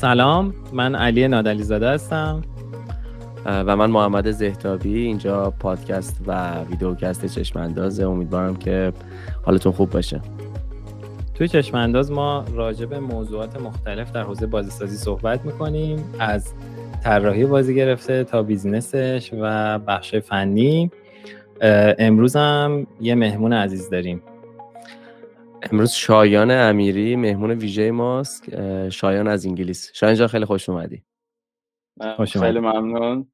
سلام من علی نادلی زاده هستم و من محمد زهتابی اینجا پادکست و ویدیوکست چشم‌اندازه امیدوارم که حالتون خوب باشه. توی چشم‌انداز ما راجع به موضوعات مختلف در حوزه بازیسازی صحبت می‌کنیم. از طراحی بازی گرفته تا بیزنسش و بخش فنی. امروز هم یه مهمون عزیز داریم. امروز شایان امیری مهمون ویژه ماست. شایان از انگلیس. شایان جان خیلی خوش اومدی. خوش خیلی ممنون.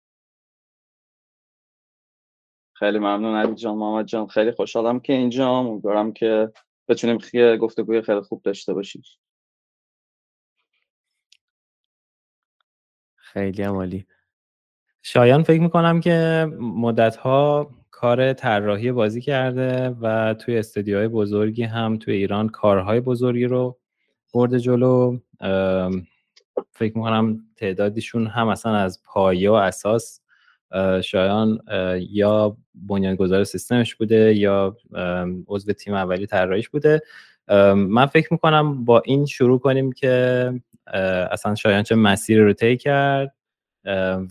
خیلی ممنون علی جان محمد جان. خیلی خوشحالم که اینجا. امیدوارم که بتونیم خیلی گفتگوی خیلی خوب داشته باشیم. خیلی عمالی شایان فکر می‌کنم که مدت ها کار طراحی بازی کرده و توی استودیوهای بزرگی هم توی ایران کارهای بزرگی رو برده جلو. فکر می‌کنم تعدادیشون هم اصلا از پایه و اساس شایان یا بنیانگذار سیستمش بوده یا عضو تیم اولی طراحیش بوده. من فکر می‌کنم با این شروع کنیم که اصلا شایان چه مسیری رو طی کرد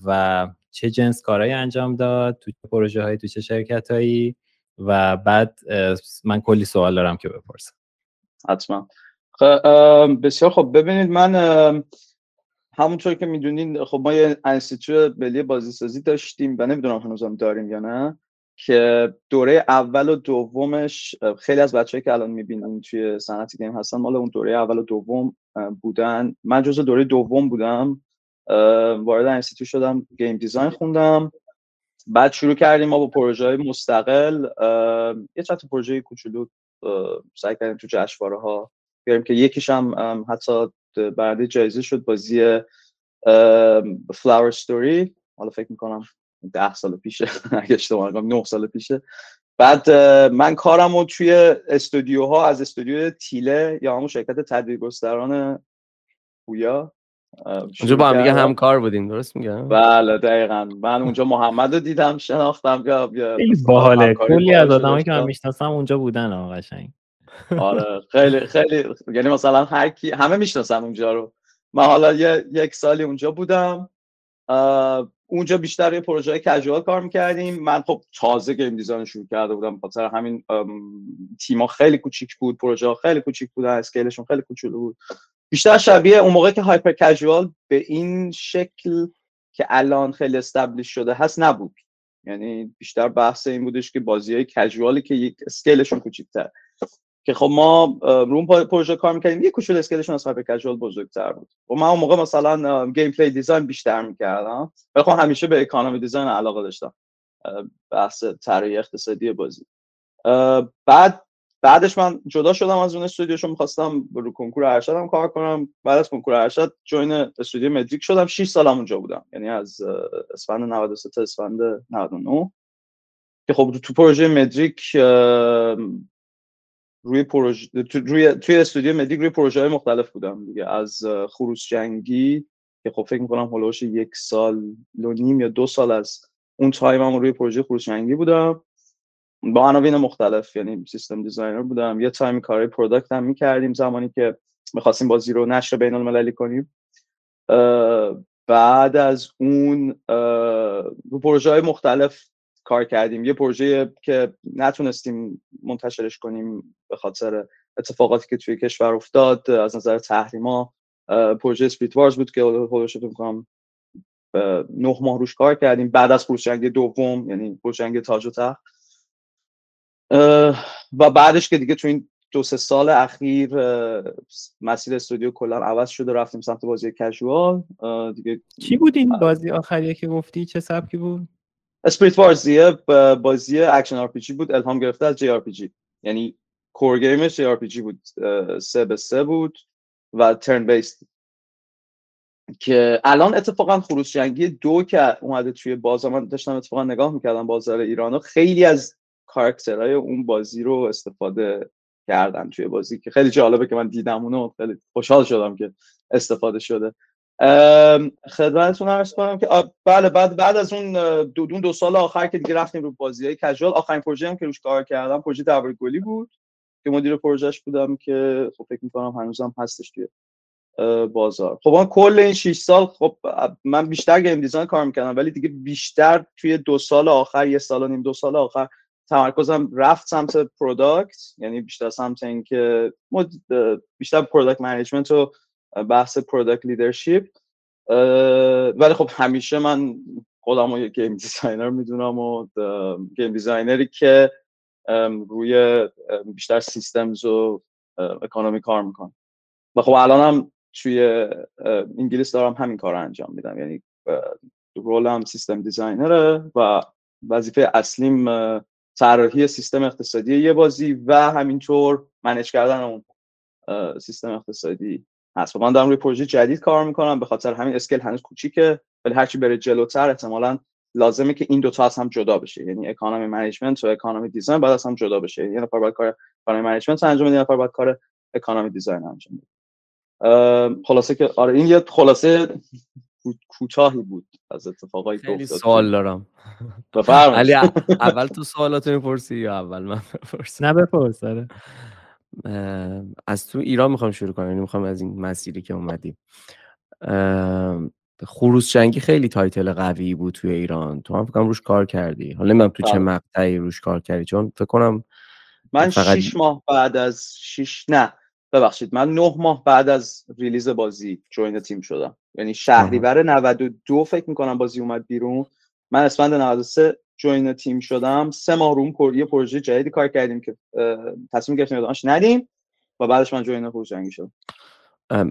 و چه جنس کارهایی انجام داد تو چه پروژه هایی تو چه شرکت هایی و بعد من کلی سوال دارم که بپرسم. حتما. بسیار خب ببینید من همونطور که می‌دونین خب ما یه انستیتوت ملی بازیسازی داشتیم و نمی‌دونم هنوزم داریم یا نه که دوره اول و دومش خیلی از بچه‌ای که الان می‌بینین توی صنعت گیم هستن مال اون دوره اول و دوم بودن. من جزء دوره دوم بودم. وارد انستیتوت شدم game design خوندم. بعد شروع کردیم ما با پروژه های مستقل یه چند پروژه کوچولو سعی کردیم تو جشنواره ها بیاریم که یکیش هم حتی برنده جایزه شد بازی Flower Story حالا فکر می‌کنم ده سال پیشه. اگه اشتباه نکنم نه سال پیشه. بعد من کارم رو توی استودیوها از استودیو تیله یا همون شرکت تدویر گستران پویا اونجا با هم دیگه همکار بودیم درست میگم؟ بله دقیقا. من اونجا محمد رو دیدم شناختم. یا خیلی باحاله. کلی از آدمایی که من می‌شناسم اونجا بودن آقا قشنگ. آره خیلی خیلی. یعنی مثلا هر کی همه می‌شناسن اونجا رو. من حالا یه یک سالی اونجا بودم. اونجا بیشتر یه پروژه کژوال کار می‌کردیم. من خب تازه گیم دیزاین شروع کرده بودم. خاطر همین تیما خیلی کوچیک بود پروژه خیلی کوچیک بود scale شون خیلی کوچولو بود. بیشتر شبیه اون موقع که hyper casual به این شکل که الان خیلی establish شده هست نبود. یعنی بیشتر بحث این بودش که بازی های casual ی که یک scale شون کوچیک‌تر. که خب ما روم پروژه کار می‌کردیم یه کوچول scale شون از hyper casual بزرگتر بود. و من اون موقع مثلا gameplay design بیشتر می‌کردم. ولی خب همیشه به economy design علاقه داشتم بحث طراحی اقتصادی بازی. بعد بعدش من جدا شدم از اون استودیوشو می‌خواستم رو کنکور ارشدم کار کنم. بعد از کنکور ارشد جوین استودیو مدریک شدم. 6 سالم اونجا بودم. یعنی از اسفند 93 تا اسفند 99 که خب تو پروژه مدریک روی پروژه روی توی استودیو مدریک روی پروژه های مختلف بودم دیگه. از خروس جنگی که خب فکر می‌کنم هولوش یک سال و نیم یا دو سال از اون تایمم روی پروژه خروس جنگی بودم. با عناوین مختلف یعنی system designer بودم. یه تایم کارهای product هم می‌کردیم زمانی که می‌خواستیم بازی رو نشر بین المللی کنیم بعد از اون رو پروژه های مختلف کار کردیم. یه پروژه که نتونستیم منتشرش کنیم به خاطر اتفاقاتی که توی کشور افتاد از نظر تحریما. پروژه Spirit Wars بود که خودش کنم نه ماه روش کار کردیم. بعد از جنگ دوم یعنی جنگ تاج و تخت. و بعدش که دیگه تو این دو سه سال اخیر مسیر استودیو کلا عوض شده رفتیم سمت بازی casual دیگه چی بود این بازی آخریه که گفتی؟ چه سبکی بود؟ Spirit Wars بازی action R بود الهام گرفته از JRPG یعنی core game ش JRPG بود سه به سه بود و turn-based که الان اتفاقا خروس جنگی دو که اومده توی بازار من داشتم اتفاقا نگاه می‌کردم بازار ایرانو خیلی از کارکترهای اون بازی رو استفاده کردن توی بازی که خیلی جالبه که من دیدم اونو. خیلی خوشحال شدم که استفاده شده. خدمتتون عرض کنم که بله بعد بعد از اون دو, دو سال آخر که دیگه رفتیم رو بازی های casual آخرین پروژه هم که روش کار کردم پروژه دبر گلی بود که مدیر پروژهش بودم که خب فکر می‌کنم هنوزم هستش توی بازار. خب من کل این 6 سال خب من بیشتر game design کار می‌کردم ولی دیگه بیشتر توی دو سال آخر یه سال و نیم دو سال آخر تمرکزم رفت سمت product یعنی بیشتر سمت اینکه بیشتر product management و بحث product leadership ولی خب همیشه من خودم رو game designer می‌دونم و game designer ی که روی بیشتر systems و economy کار می‌کنم. و خب الانم توی انگلیس دارم همین کار انجام میدم. یعنی role م system designer ه و وظیفه اصلیم طراحی سیستم اقتصادی یه بازی و همینطور manage کردن اون سیستم اقتصادی هست. من دارم روی پروژه جدید کار می‌کنم به خاطر همین scale هنوز کوچیکه ولی هرچی بره جلوتر احتمالا لازمه که این دوتا از هم جدا بشه. یعنی economy management و economy design باید از هم جدا بشه. یه نفر باید کار economy management انجام بده یه نفر باید کار economy design انجام بده. خلاصه که آره این یه خلاصه کوتاهی بود از اتفاقایی که خیلی سوال دارم. علی اول تو سوالات می‌پرسی یا اول من بپرسم؟ نه بپرس آره. از تو ایران می‌خوام شروع کنم یعنی می‌خوام از این مسیری که اومدیم خروس جنگی خیلی title قوی بود توی ایران. تو هم فکرم روش کار کردی. حالا نمی‌دونم تو چه بله. مقطعی روش کار کردی چون فکر کنم من فقط... شیش ماه بعد از شیش نه. ببخشید من نه ماه بعد از release بازی join تیم شدم. یعنی شهریور 92 فکر می‌کنم بازی اومد بیرون. من اسفند 93 join تیم شدم. سه ماه روم پر... یه پروژه جدیدی کار کردیم که تصمیم گرفتیم ادامهش ندیم و بعدش من join خروس جنگی شدم.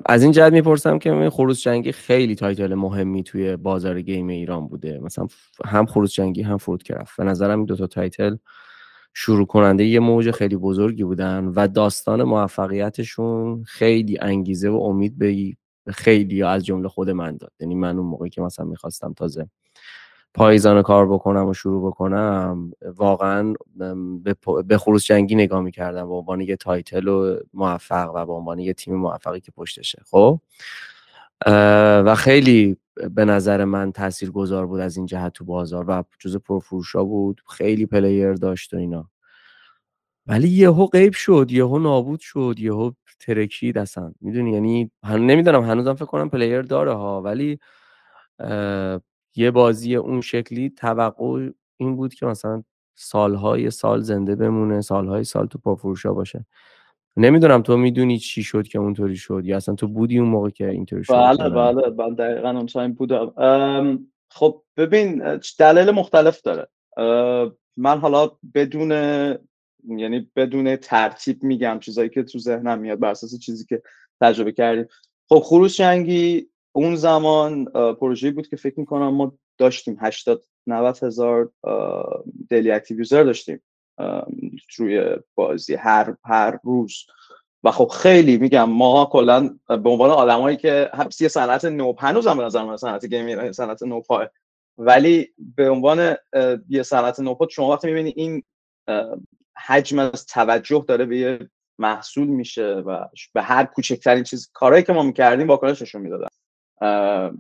از این جهت می‌پرسم که خروس جنگی خیلی title مهمی توی بازار game ایران بوده. مثلا هم خروس جنگی هم کرفت. به نظرم این دوتا title شروع کننده یه موج خیلی بزرگی بودن و داستان موفقیتشون خیلی انگیزه و امید به خیلی از جمله خود من داد. یعنی من اون موقعی که مثلا می‌خواستم تازه پایزان کار بکنم و شروع بکنم واقعا به خروس جنگی نگاه می‌کردم به عنوان یه title و موفق و به عنوان یه تیم موفقی که پشتشه. خب؟ و خیلی به نظر من تأثیر گذار بود از این جهت تو بازار و جز پرفروشا بود. خیلی player داشت و اینا. ولی یهو غیب شد یهو نابود شد یهو ترکید اصلا. می‌دونی؟ یعنی نمی‌دونم هنوزم فکر کنم player داره ها ولی یه بازی اون شکلی توقع این بود که مثلا سالهای سال زنده بمونه سالهای سال تو پرفروشا باشه. نمی‌دونم تو می‌دونی چی شد که اونطوری شد یا اصلا تو بودی اون موقع که اینطوری شد بله بله بله دقیقا اون تایم بودم. خب ببین دلیل مختلف داره. من حالا بدون یعنی بدون ترتیب میگم چیزایی که تو ذهنم میاد بر اساس چیزی که تجربه کردیم. خب خروش جنگی اون زمان پروژه بود که فکر می‌کنم ما داشتیم 80 90 هزار daily active user داشتیم. روی بازی هر هر روز. و خب خیلی میگم ما کلا به عنوان آدمایی که یه صنعت نو هنوز هم به نظر من صنعت gaming صنعت ولی به عنوان یه صنعت نوپا شما وقتی می‌بینی این حجم از توجه داره به یه محصول میشه و به هر کوچکترین چیز کارهایی که ما می‌کردیم واکنش نشون می‌دادن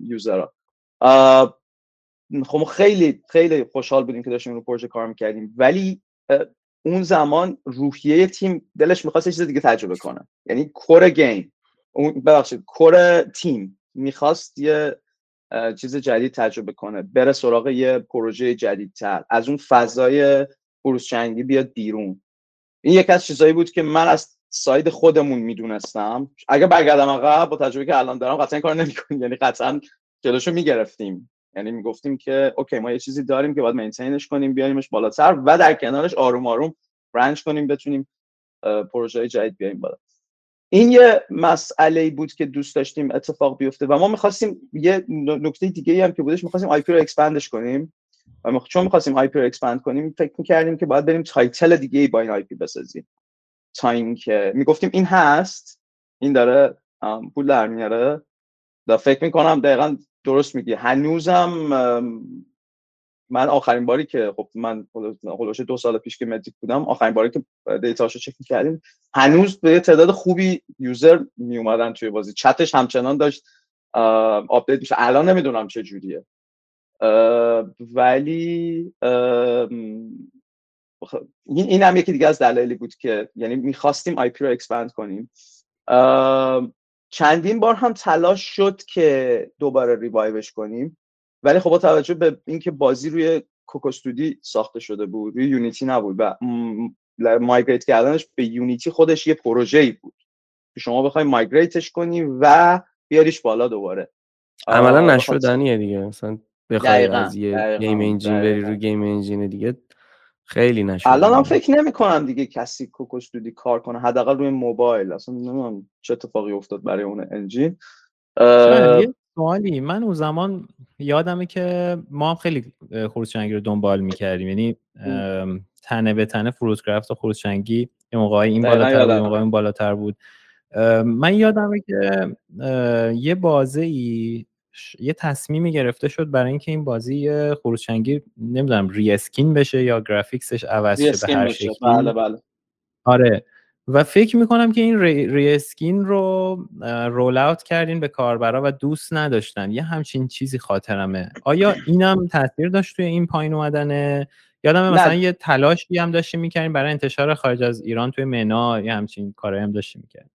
user ها. خب خیلی خیلی خوشحال بودیم که داشتیم رو پروژه کار می‌کردیم. ولی اون زمان روحیه تیم دلش می‌خواست چیز دیگه تجربه کنه. یعنی کور گیم. اون ببخشید کور تیم می‌خواست یه چیز جدید تجربه کنه بره سراغ یه پروژه جدیدتر از اون فضای چنگی بیاد بیرون. این یکی از چیزایی بود که من از ساید خودمون می‌دونستم. اگه برگردم عقب با تجربه که الان دارم قطعا کار نمی‌کنیم. یعنی قطعا جلوشو می‌گرفتیم. یعنی می‌گفتیم که okay ما یه چیزی داریم که باید maintain ش کنیم بیاریمش بالاتر و در کنارش آروم آروم branch کنیم بتونیم پروژه جدید بیاریم بالا. این یه مسئله بود که دوست داشتیم اتفاق بیفته و ما می‌خواستیم یه نکته دیگه هم که بودش می‌خواستیم IP رو expand ش کنیم و چون می‌خواستیم IP رو expand کنیم فکر می‌کردیم که باید بریم title دیگه ای با این IP بسازیم. تا اینکه می‌گفتیم این هست این داره پول در میاره. و فکر می‌کنم دقیقا درست میگی. هنوزم من آخرین باری که خب من حدودش دو سال پیش که مدریک بودم آخرین باری که data شو چک کردیم هنوز به تعداد خوبی user می اومدن توی بازی. چتش همچنان داشت update میشه الان نمی‌دونم چه جوریه. ولی این هم یکی دیگه از دلایلی بود که یعنی می‌خواستیم IP رو expand کنیم. چندین بار هم تلاش شد که دوباره revive ش کنیم. ولی خب با توجه به اینکه بازی روی Cocos2d ساخته شده بود روی Unity نبود و migrate کردنش به Unity خودش یه پروژه ای بود. که شما بخوای migrate ش کنی و بیاریش بالا دوباره. عملا نشدنیه دیگه. مثلا بخوای از یه گیم انجین بری رو گیم انجین دیگه خیلی نشد. الان هم فکر نمی کنم دیگه کسی کوکو استودی کار کنه. حداقل روی موبایل. اصلا نمی‌دونم چه اتفاقی افتاد برای اون انجین سوالی. من اون زمان یادمه که ما هم خیلی خروسچنگی رو دنبال می‌کردیم. یعنی تنه به تنه فروتکرافت و خروسچنگی یه موقعی این بالاتر بود موقعی این بالاتر بود. من یادمه که یه بازه ای یه تصمیمی گرفته شد برای اینکه این بازی خروشنگی نمی‌دونم ری اسکین بشه یا گرافیکسش عوض شه به هر شکلی. بله بله. آره. و فکر می‌کنم که این ری, اسکین رو رول اوت کردین به کاربرا و دوست نداشتن. یه همچین چیزی خاطرمه. آیا اینم تاثیر داشت توی این پایین اومدن یادم مثلا یه تلاشی هم داشتیم می‌کردیم برای انتشار خارج از ایران توی منا یه همچین کارایی هم داشتیم می‌کردیم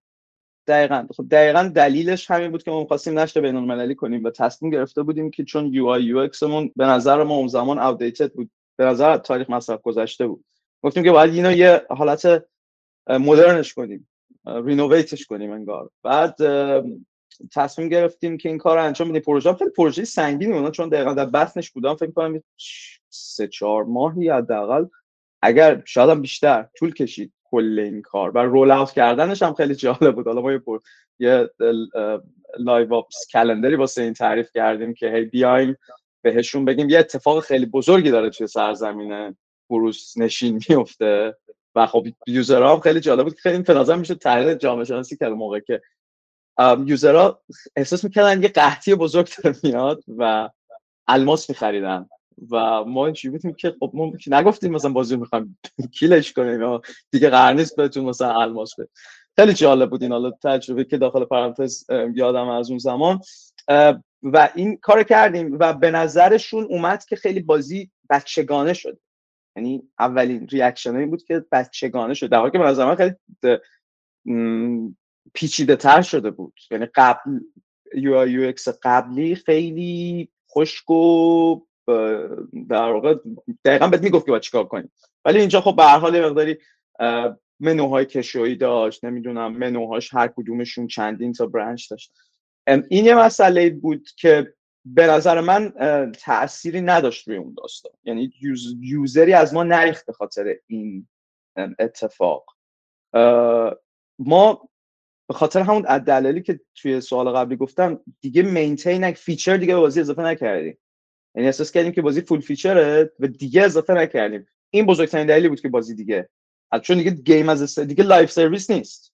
دقیقا. خب دقیقا دلیلش همین بود که ما می‌خواستیم نشر بین المللی کنیم و تصمیم گرفته بودیم که چون UI مون به نظر ما اون زمان outdated بود. به نظر تاریخ مصرف گذشته بود. گفتیم که باید اینو یه حالت مدرنش کنیم. renovate ش کنیم انگار. بعد تصمیم گرفتیم که این کار انجام بدیم. پروژه خیلی پروژه سنگینی اونا چون دقیقا در بطنش بودم فکر کنم سه چهار ماهی حداقل. اگر شاید بیشتر طول کشید. کل این کار. و roll out کردنش هم خیلی جالب بود. حالا ما یه, پر... یه live ops calendar ی واسه این تعریف کردیم که هی بیایم بهشون بگیم یه اتفاق خیلی بزرگی داره توی سرزمین خروس نشین میفته. و خب user ها هم خیلی جالب بود. خیلی به میشه تحلیل جامعه شناسی کرد موقع که user ها احساس می‌کردن یه قحطی بزرگ داره میاد و الماس میخریدن. و ما اینجوری بودیم که خب ما نگفتیم مثلا بازی می‌خوایم kill ش کنیم یا دیگه قرار نیست بهتون مثلا الماس بده خیلی جالب بود این حالا تجربه که داخل پرانتز یادم از اون زمان. و این کار کردیم و به نظرشون اومد که خیلی بازی بچگانه شد. یعنی اولین reaction بود که بچگانه شد. در حالی که به نظر من خیلی پیچیده تر شده بود. یعنی قبل UI UX قبلی خیلی خشک و در واقع دقیقا بهت می‌گفت که باید چیکار کنیم. ولی اینجا خب به هر حال مقداری منوهای کشویی داشت نمی‌دونم منوهاش هر کدومشون چندین تا branch داشت. این یه مسئله بود که به نظر من تأثیری نداشت روی اون داستان. یعنی user ی از ما نریخت به خاطر این اتفاق. ما به خاطر همون دلایلی که توی سوال قبلی گفتم دیگه maintain feature دیگه به بازی اضافه نکردیم. یعنی احساس کردیم که بازی full feature ه و دیگه اضافه نکردیم. این بزرگترین دلیلی بود که بازی دیگه چون دیگه game as دیگه live service نیست.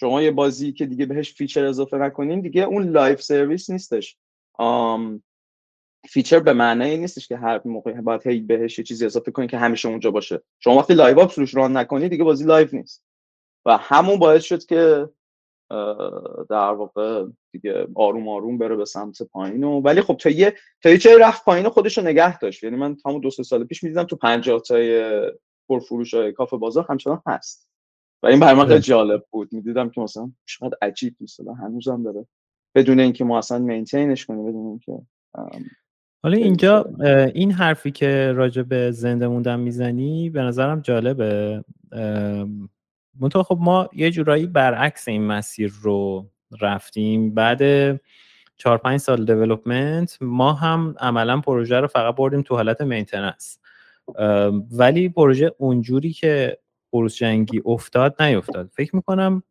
شما یه بازی که دیگه بهش feature اضافه نکنین دیگه اون live service نیستش. آم feature به معنی نیستش که هر موقع باید هی بهش یه چیزی اضافه کنین که همیشه اونجا باشه. شما وقتی live ops روش run نکنی دیگه بازی live نیست. و همون باعث شد که در واقع دیگه آروم آروم بره به سمت پایین و ولی خب تا یه تا یه جایی رفت پایین خودش رو نگه داشت. یعنی من همون دو سه سال پیش می‌دیدم تو 50 تای پرفروش های کافه بازار همچنان هست. و این برای من خیلی جالب بود. می‌دیدم که مثلا چقدر عجیب مثلا هنوزم داره. بدون اینکه ما اصلا مینتینش کنیم بدون اینکه حالا اینجا این حرفی که راجع به زنده موندن می‌زنی به نظرم جالبه. منطقیه خب ما یه جورایی برعکس این مسیر رو رفتیم. بعد چهار پنج سال development ما هم عملا پروژه رو فقط بردیم تو حالت maintenance ولی پروژه اونجوری که خروس جنگی افتاد نیفتاد. فکر می‌کنم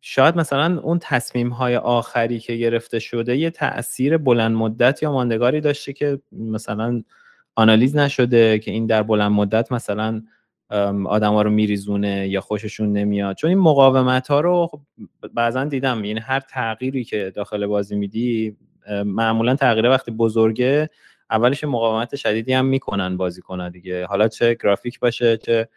شاید مثلا اون تصمیم های آخری که گرفته شده یه تاثیر بلند مدت یا ماندگاری داشته که مثلا آنالیز نشده که این در بلند مدت مثلا آدما رو میریزونه یا خوششون نمیاد. چون این مقاومت ها رو خب بعضا دیدم یعنی هر تغییری که داخل بازی میدی معمولا تغییره وقتی بزرگه اولش مقاومت شدیدی هم می‌کنن بازی کنن دیگه. حالا چه گرافیک باشه چه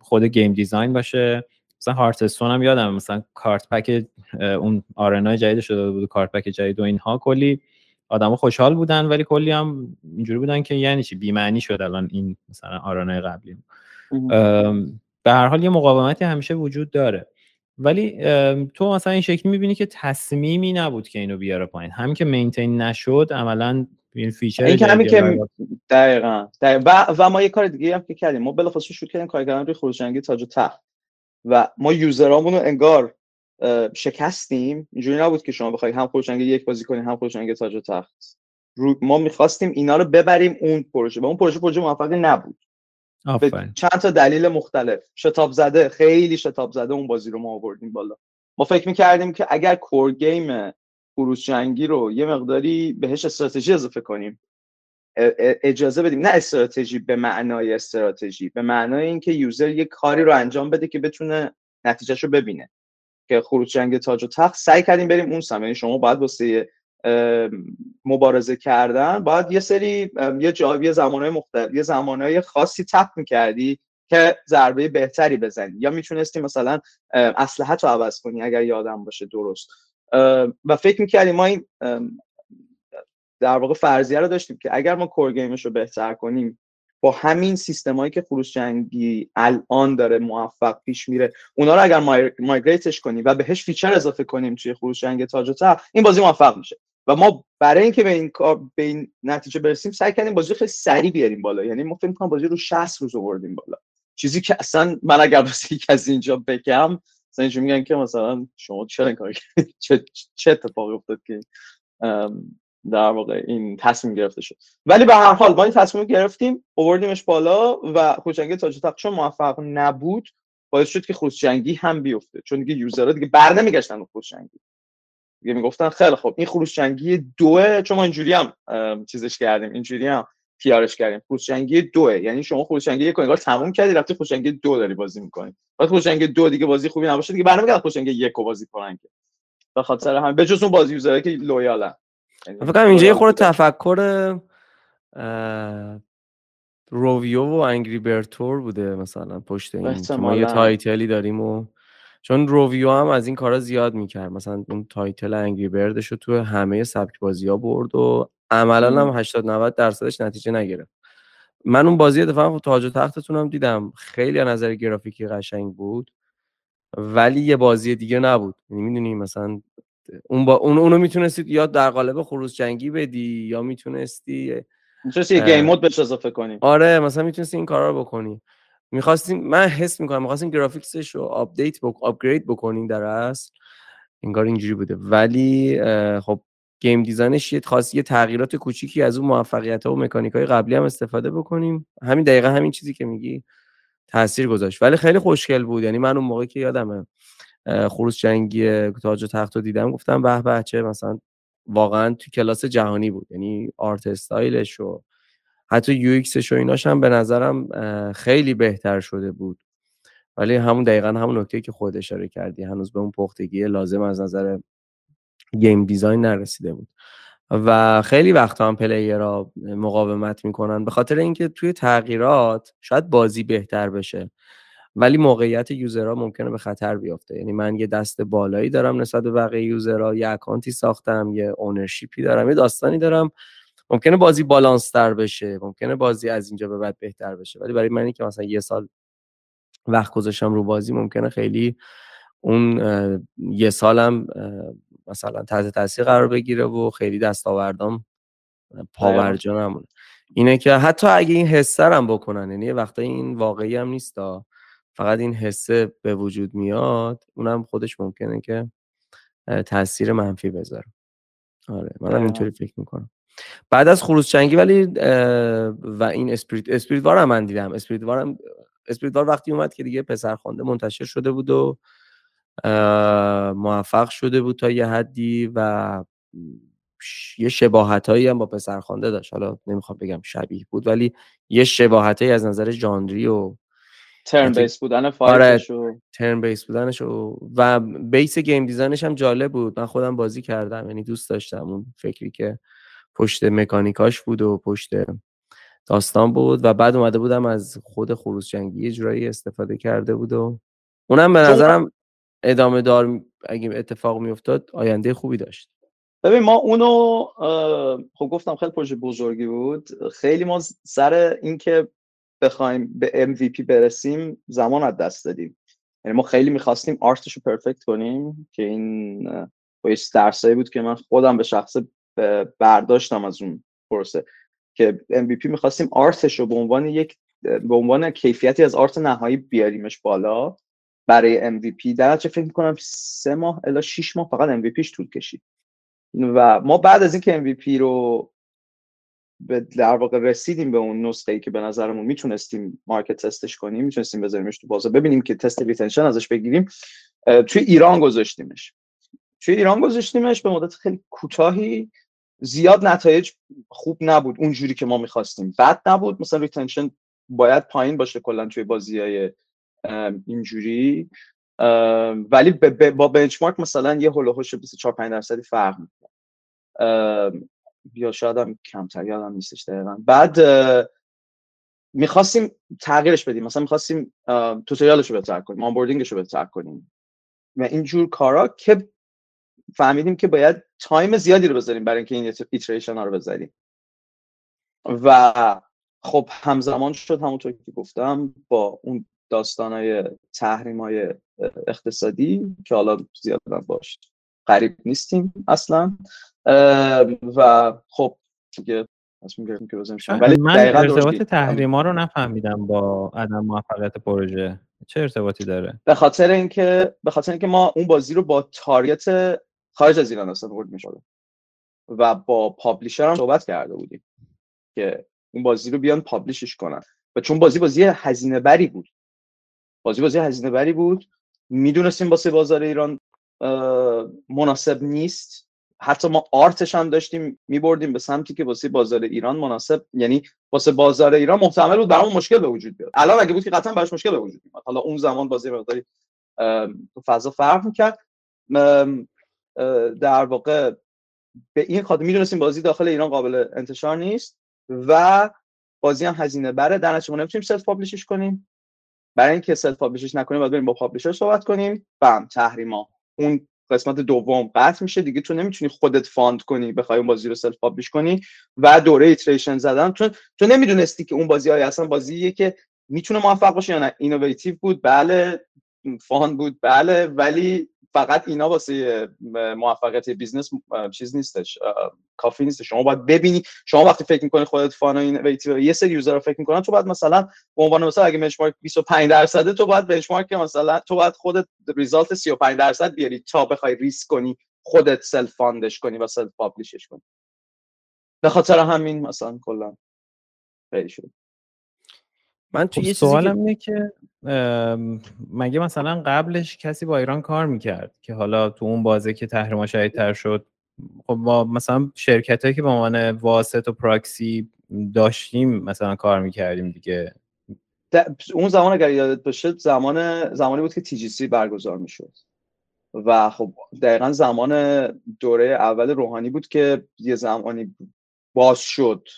خود گیم دیزاین باشه. مثلا هارتستون هم یادم مثلا کارت پک اون آرنای جدید شده بود کارت پک جدید و اینها. کلی آدما خوشحال بودن ولی کلی هم اینجوری بودن که یعنی چی؟ بی‌معنی شد الان این مثلا arena های قبلی. به هر حال یه مقاومتی همیشه وجود داره. ولی تو مثلا این شکلی می‌بینی که تصمیمی نبود که اینو بیاره پایین. هم که maintain نشد عملا این feature این که که دقیقا, و, و ما یه کار دیگه هم که کردیم. ما بلافاصله شروع کردیم کار کردن روی خروس جنگی تاج و تخت. و ما user امون رو انگار شکستیم. اینجوری نبود که شما بخواید هم خروجنگی یک بازی کنید هم خروجنگی تاج و تخت. ما می‌خواستیم اینا رو ببریم اون پروژه. و اون پروژه پروژه موفقی نبود. به چند تا دلیل مختلف. شتاب زده خیلی شتاب زده اون بازی رو ما آوردیم بالا. ما فکر می‌کردیم که اگر کور گیم جنگی رو یه مقداری بهش استراتژی اضافه کنیم. اجازه بدیم. نه استراتژی به معنای استراتژی. به معنای اینکه یوزر یه کاری رو انجام بده که بتونه نتیجهش رو ببینه. که خروج جنگ تاج و تخت سعی کردیم بریم اون سمت یعنی شما باید واسه مبارزه کردن باید یه سری یه جا یه زمانهای مختلف یه زمانهای خاصی تپ می‌کردی که ضربه بهتری بزنی. یا می‌تونستی مثلا اسلحه رو عوض کنی اگر یادم باشه درست. و فکر می‌کردیم ما این در واقع فرضیه رو داشتیم که اگر ما کور گیمش رو بهتر کنیم با همین سیستمایی که خروس جنگی الان داره موفق پیش میره اونا رو اگر migrate ش کنیم و بهش feature اضافه کنیم توی خروس جنگی تاج و این بازی موفق میشه. و ما برای اینکه به این کار به این نتیجه برسیم سعی کردیم بازی خیلی سریع بیاریم بالا. یعنی ما فکر کنم بازی رو 60 روز آوردیم بالا. چیزی که اصلا من اگر واسه یک از اینجا بگم مثلا اینجا میگن که مثلا شما چرا این کار چه چه اتفاقی افتاد که در واقع این تصمیم گرفته شد؟ ولی به هر حال ما این تصمیم گرفتیم آوردیمش بالا و خوشنگی تاج چون موفق نبود باعث شد که خوشنگی هم بیفته. چون دیگه یوزرها دیگه بر نمیگشتن خوشنگی دیگه می‌گفتن خیلی خوب. این خروش جنگی دوه چون ما اینجوری هم چیزش کردیم اینجوری هم پیارش کردیم. خروش جنگی دوه. یعنی شما خروش جنگی یک انگار تموم کردی رفتی خروش جنگی دو داری بازی می‌کنی. بعد خروش جنگی دو دیگه بازی خوبی نباشه دیگه برنامه خروش جنگی یک بازی کنن که. به خاطر هم به جز اون بازی user ایی که loyal ن. یعنی فکر اینجا یه خورده تفکر Rovio و Angry Birds طور بوده مثلا پشت این ما یه title ی داریم و چون Rovio هم از این کارا زیاد می‌کرد. مثلا اون title Angry Birds ش رو تو همه سبک بازی ها برد و عملا هم 80 90 درصدش نتیجه نگرفت. من اون بازی دفعه تاج و تختتون هم دیدم. خیلی از نظر گرافیکی قشنگ بود. ولی یه بازی دیگه نبود. یعنی می‌دونی مثلا اون با اون اونو می‌تونستید یا در قالب خروس جنگی بدی یا می‌تونستی می‌تونستی یه game mode بهش اضافه کنی. آره مثلا می‌تونستی این کارا رو بکنی. می‌خواستیم من حس می‌کنم می‌خواستیم graphics ش رو update بک upgrade بکنیم در اصل. انگار اینجوری بوده. ولی خب game design ش یه خاصی تغییرات کوچیکی از اون موفقیت ها و مکانیک های قبلی هم استفاده بکنیم. همین دقیقه همین چیزی که میگی تاثیر گذاشت. ولی خیلی خوشگل بود. یعنی من اون موقع که یادمه خروس جنگی تاج و تخت رو دیدم گفتم به به چه مثلا واقعا تو کلاس جهانی بود. یعنی art style ش و حتی UX ش و ایناش هم به نظرم خیلی بهتر شده بود. ولی همون دقیقا همون نکته که خود اشاره کردی هنوز به اون پختگی لازم از نظر game design نرسیده بود. و خیلی وقتا هم player ها مقاومت می‌کنن به خاطر اینکه توی تغییرات شاید بازی بهتر بشه ولی موقعیت یوزرها ممکنه به خطر بیفته یعنی من یه دست بالایی دارم نسبت به بقیه یوزرها یه اکانتی ساختم یه اونرشیپی دارم یه داستانی دارم ممکنه بازی بالانس تر بشه ممکنه بازی از اینجا به بعد بهتر بشه ولی برای منی که مثلا یه سال وقت گذاشتم رو بازی ممکنه خیلی اون یه سالم مثلا تحت تاثیر قرار بگیره و خیلی دستاوردام پاورجا نمونه. اینه که حتی اگه این حسه هم بکنن یعنی وقتا این واقعی هم نیست فقط این حسه به وجود میاد اونم خودش ممکنه که تاثیر منفی بذاره. آره منم اینطوری فکر می‌کنم. بعد از خروس جنگی ولی و این Spirit Spirit War هم من دیدم. Spirit War هم Spirit War وقتی اومد که دیگه پسرخوانده منتشر شده بود و موفق شده بود تا یه حدی و یه شباهت هایی هم با پسرخوانده داشت. حالا نمی‌خوام بگم شبیه بود ولی یه شباهت از نظر ژانری و turn-based بودن fight ش آره turn-based بودنش و base game design ش هم جالب بود. من خودم بازی کردم یعنی دوست داشتم اون فکری که پشت مکانیکاش بود و پشت داستان بود و بعد اومده بودم از خود خروس جنگی اجرایی استفاده کرده بود و اونم به نظرم ادامه دار اگه اتفاق میافتاد آینده خوبی داشت. ببین ما اونو خب گفتم خیلی پروژه بزرگی بود. خیلی ما سر اینکه بخوایم به MVP برسیم زمان از دست دادیم. یعنی ما خیلی می‌خواستیم آرتش رو پرفکت کنیم که این با درسایی بود که من خودم به شخص برداشتم از اون پروسه که MVP می‌خواستیم آرتش رو به عنوان یک به عنوان کیفیتی از آرت نهایی بیاریمش بالا برای MVP در چه فکر می‌کنم سه ماه الا شیش ماه فقط MVP ش طول کشید. و ما بعد از اینکه MVP رو به در واقع رسیدیم به اون نسخه ای که به نظرمون می‌تونستیم market test ش کنیم می‌تونستیم بذاریمش تو بازار ببینیم که تست retention ازش بگیریم توی ایران گذاشتیمش. توی ایران گذاشتیمش به مدت خیلی کوتاهی زیاد نتایج خوب نبود اونجوری که ما می‌خواستیم. بد نبود. مثلا retention باید پایین باشه کلا توی بازی های اینجوری. ولی با benchmark مثلا یه حول و حوش 24 5 درصدی فرق می‌کنه. یا شاید هم کمتر یادم نیستش دقیقا. بعد می‌خواستیم تغییرش بدیم. مثلا می‌خواستیم tutorial ش رو بهتر کنیم onboarding ش رو بهتر کنیم. و اینجور کارا که فهمیدیم که باید time زیادی رو بذاریم برای اینکه این iteration ها رو بذاریم. و خب همزمان شد همونطور که گفتم با اون داستانهای تحریم های اقتصادی که حالا زیاد باش قریب نیستیم اصلا. و خب دیگه که ولی من ارتباط تحریما رو نفهمیدم با عدم موفقیت پروژه. چه ارتباطی داره؟ به خاطر اینکه به خاطر اینکه ما اون بازی رو با تارگت خارج از ایران ورد می‌شد. و با پابلیشر هم صحبت کرده بودیم که اون بازی رو بیان پابلیشش کنن. و چون بازی بازی هزینه بری بود. بازی بازی هزینه بری بود. می‌دونستیم واسه بازار ایران مناسب نیست. حتی ما آرتش هم داشتیم میبردیم به سمتی که واسه بازار ایران مناسب یعنی واسه بازار ایران محتمل بود برامون مشکل به وجود بیاد. الان اگه بود که قطعا براش مشکل به وجود میاد حالا اون زمان بازی مقداری فضا فرق می‌کرد. در واقع به این خاطر می‌دونستیم بازی داخل ایران قابل انتشار نیست و بازی هم هزینه بره. در نتیجه نمی‌تونیم self publish ش کنیم. برای اینکه self publish ش نکنیم باید بریم با publisher صحبت کنیم. با تحریما اون قسمت دوم قطع میشه. دیگه تو نمی‌تونی خودت fund کنی بخوای اون بازی رو self publish کنی و دوره iteration زدن. چون تو نمی‌دونستی که اون بازی های اصلا بازیه که می‌تونه موفق باشه یا نه. innovative بود بله. fun بود بله. ولی فقط اینا واسه موفقیت business چیز نیستش کافی نیست شما باید ببینی شما وقتی فکر می‌کنی خودت fun innovative یه سری user رو فکر می‌کنن تو باید مثلا به عنوان مثلا اگه benchmark 25 درصده تو باید benchmark مثلا تو باید خودت result 35 درصد بیاری تا بخوای ریسک کنی خودت self fund ش کنی و self publish ش کنی. به خاطر همین مثلا کلا خیلی شد. من تو خب یه سوالم اینه که مگه مثلا قبلش کسی با ایران کار می‌کرد که حالا تو اون بازه که تحریما شدیدتر شد؟ خب با مثلا شرکت هایی که به عنوان واسط و پراکسی داشتیم مثلا کار می‌کردیم دیگه. اون زمان اگر یادت باشه زمان زمانی بود که تی برگزار می‌شد. و خب دقیقا زمان دوره اول روحانی بود که یه زمانی باز شد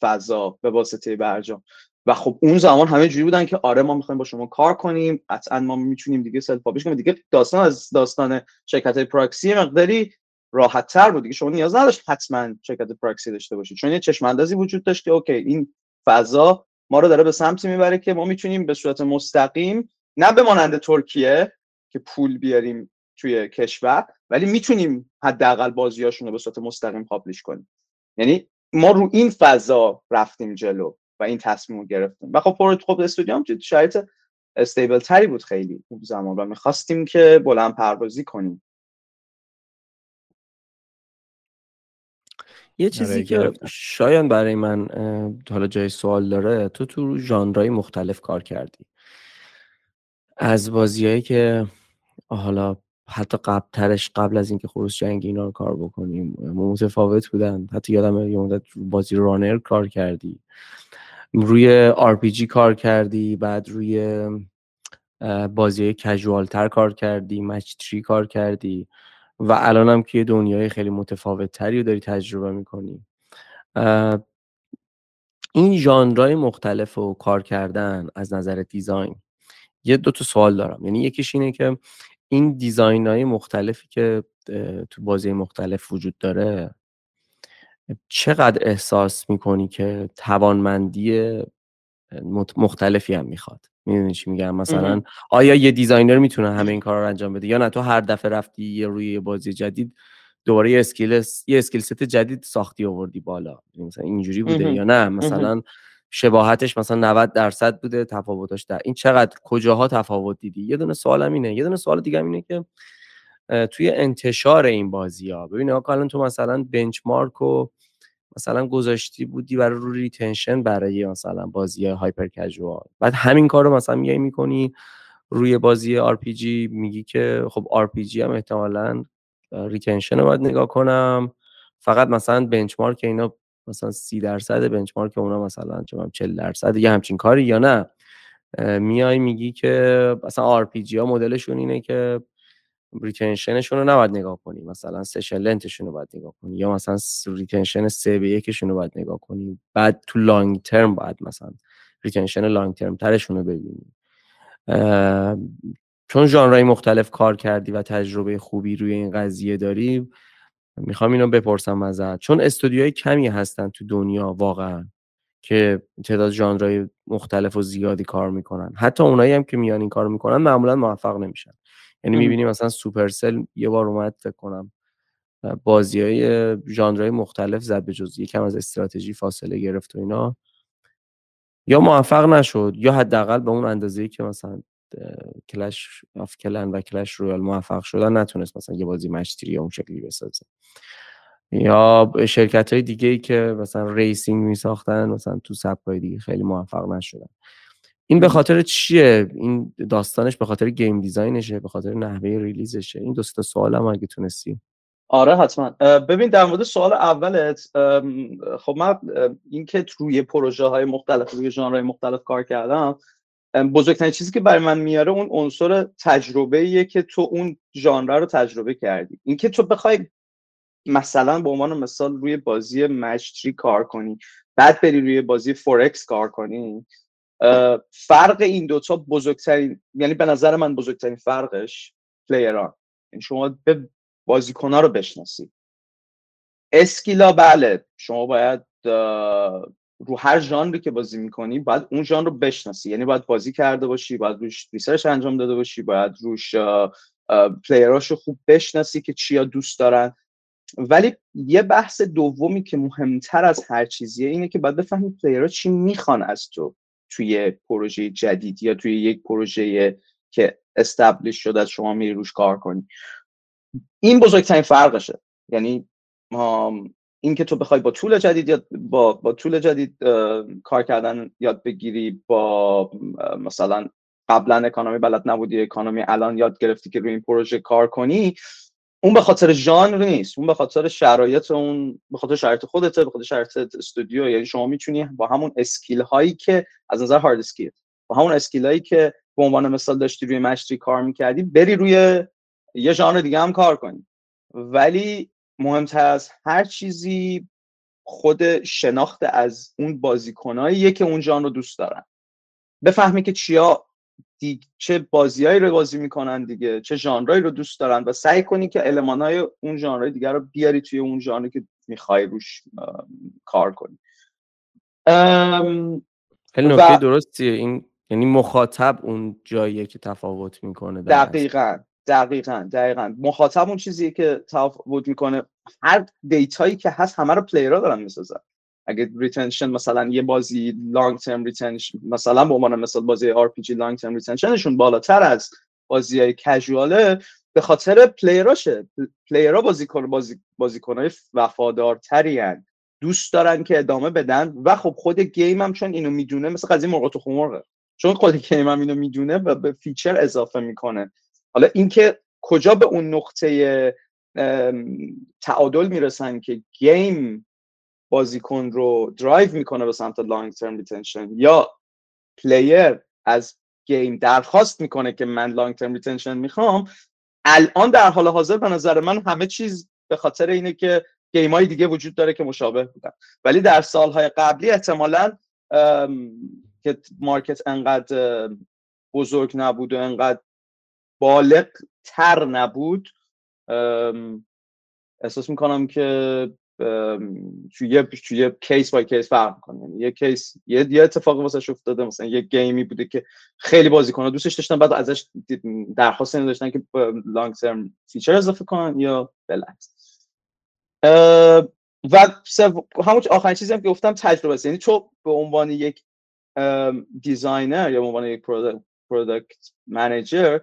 فضا به واسطه برجام. و خب اون زمان همه جوری بودن که آره ما می‌خوایم با شما کار کنیم قطعا ما می‌تونیم دیگه self publish کنیم. دیگه داستان از داستان شرکت های پراکسی مقداری راحت تر بود دیگه. شما نیاز نداشت حتما شرکت پراکسی داشته باشید. چون یه چشم اندازی وجود داشت که okay این فضا ما رو داره به سمتی می‌بره که ما می‌تونیم به صورت مستقیم نه به مانند ترکیه که پول بیاریم توی کشور ولی می‌تونیم حداقل بازیاشون رو به صورت مستقیم پابلیش کنیم. یعنی ما رو این فضا رفتیم جلو. و این تصمیم رو گرفتیم. و خب پروت خب استودیو هم شرایط استیبل تری بود خیلی اون زمان و می‌خواستیم که بلند پروازی کنیم. یه چیزی آره، که شاید برای من حالا جای سوال داره تو تو ژانرهای مختلف کار کردی. از بازیایی که حالا حتی قبل ترش قبل از اینکه خروس جنگ اینا رو کار بکنیم متفاوت بودن. حتی یادم یه مدت بازی رانر کار کردی. روی RPG کار کردی بعد روی بازی کژوال تر کار کردی مچ تری کار کردی و الان هم که دنیای خیلی متفاوت تری رو داری تجربه می‌کنی. این ژانرهای مختلف و کار کردن از نظر design یه دو تا سوال دارم. یعنی یکیش اینه که این design های مختلفی که تو بازی مختلف وجود داره چقدر احساس می‌کنی که توانمندی مختلفی هم می‌خواد؟ می‌دونی چی میگم؟ مثلا آیا یه designer می‌تونه همه این کار رو انجام بده یا نه؟ تو هر دفعه رفتی یه روی یه بازی جدید دوباره یه skill یه skill set جدید ساختی آوردی بالا. مثلا اینجوری بوده یا نه؟ مثلا شباهتش مثلا 90 درصد بوده تفاوتش در این چقدر کجاها تفاوت دیدی؟ یه دونه سوالم اینه. یه دونه سوال دیگه اینه که توی انتشار این بازی ها ببین آقا تو مثلا benchmark و مثلا گذاشتی بودی برای رو retention برای مثلا بازی hyper casual. بعد همین کار رو مثلا میای می‌کنی روی بازی آر میگی که خب آر هم احتمالا retention رو باید نگاه کنم. فقط مثلا benchmark اینا مثلا سی درصد benchmark اونا مثلا چه 40 درصد یه همچین کاری یا نه. میای میگی که مثلا آر ها مدلشون اینه که retention شون رو نباید نگاه کنی. مثلا session length شون رو باید نگاه کنی یا مثلا retention سه به یکشون رو باید نگاه کنی. بعد تو long term باید مثلا retention long term ترشون رو ببینی. چون ژانرهای مختلف کار کردی و تجربه خوبی روی این قضیه داری می‌خوام اینو بپرسم ازت. چون استودیوهای کمی هستن تو دنیا واقعا که تعداد ژانرهای مختلف و زیادی کار می‌کنن. حتی اونایی هم که میان این کار می‌کنن معمولا موفق نمیشن. یعنی می‌بینیم مثلا Supercell یه بار اومد فکر کنم بازی های ژانرهای مختلف زد به جز یکم از استراتژی فاصله گرفت و اینا. یا موفق نشد یا حداقل به اون اندازه‌ای که مثلا Clash of Clans و Clash Royale موفق شدن نتونست مثلا یه بازی match three یا اون شکلی بسازه. یا شرکت های دیگه ای که مثلا racing می ساختن مثلا تو سبک دیگه خیلی موفق نشدن. این به خاطر چیه؟ این داستانش به خاطر game design شه به خاطر نحوه release شه. این دو تا سوال هم اگه تونستی. آره حتما. ببین در مورد سوال اولت خب من اینکه روی پروژه های مختلف روی ژانرهای مختلف کار کردم بزرگترین چیزی که برای من میاره اون عنصر تجربه ایه که تو اون ژانر رو تجربه کردی. اینکه تو بخوای مثلا به عنوان مثال روی بازی match کار کنی بعد بری روی بازی 4X کار کنی فرق این دوتا بزرگترین یعنی به نظر من بزرگترین فرقش player ان. یعنی شما به بازیکنها رو بشناسی skill ا بله شما باید رو هر ژانری که بازی می‌کنی باید اون ژانر رو بشناسی. یعنی باید بازی کرده باشی باید روش research انجام داده باشی باید روش پلیراشو خوب بشناسی که چیا دوست دارن. ولی یه بحث دومی که مهمتر از هر چیزیه اینه که باید بفهمی پلیرها چی می‌خوان از تو. توی پروژه جدید یا توی یک پروژه که استبلیش شده از شما میری روش کار کنی. این بزرگترین فرقشه. یعنی این که تو بخوای با طول جدید یا با, با طول جدید کار کردن یاد بگیری با مثلا قبلا economy بلد نبودی economy الان یاد گرفتی که روی این پروژه کار کنی اون به خاطر ژانر نیست. اون به خاطر شرایط اون به خاطر شرایط خودته به خاطر شرایط استودیو. یعنی شما می‌تونی با همون skill هایی که از نظر hard skill با همون skill هایی که به عنوان مثال داشتی روی match three کار می‌کردی بری روی یه ژانر دیگه هم کار کنی. ولی مهمتر از هر چیزی خود شناخت از اون بازیکناییه که اون ژانر رو دوست دارن. بفهمی که چیا دیگ... چه بازیایی رو بازی می‌کنن دیگه چه ژانرایی رو دوست دارن و سعی کنی که المانای اون ژانرهای دیگر رو بیاری توی اون ژانری که می‌خوای روش کار کنی. خیلی نکته درستیه. این یعنی مخاطب اون جاییه که تفاوت می‌کنه دقیقا دقیقا دقیقا. مخاطب اون چیزیه که تفاوت می‌کنه. هر دیتایی که هست همه رو پلیرها دارن می‌سازن. اگه retention مثلا یه بازی long-term retention مثلا به عنوان مثال بازی RPG long-term retention شون بالاتر از بازی های casual ه به خاطر player اشه player ها بازیکن بازی بازیکنای وفادارتری هن. دوست دارن که ادامه بدن و خب خود game هم چون اینو می‌دونه مثل قضیه مرغ تو مرغه چون خود game هم اینو می‌دونه و به feature اضافه می‌کنه. حالا اینکه کجا به اون نقطه تعادل می‌رسن که game بازیکن رو درایو می‌کنه به سمت long-term retention یا player از game درخواست می‌کنه که من long-term retention می‌خوام الان در حال حاضر به نظر من همه چیز به خاطر اینه که game های دیگه وجود داره که مشابه بودن. ولی در سالهای قبلی احتمالا که market انقدر بزرگ نبود و انقدر بالغ تر نبود احساس می‌کنم که توی توی case by case فرق می‌کنه. یعنی یه case یه یه اتفاقی واسش افتاده مثلا یه game ی بوده که خیلی بازیکن‌ها دوستش داشتن بعد ازش درخواست این داشتن که long-term feature اضافه کنن یا بالعکس و همون آخرین چیزی هم که گفتم تجربه است. یعنی تو به عنوان یک designer یا به عنوان یک product manager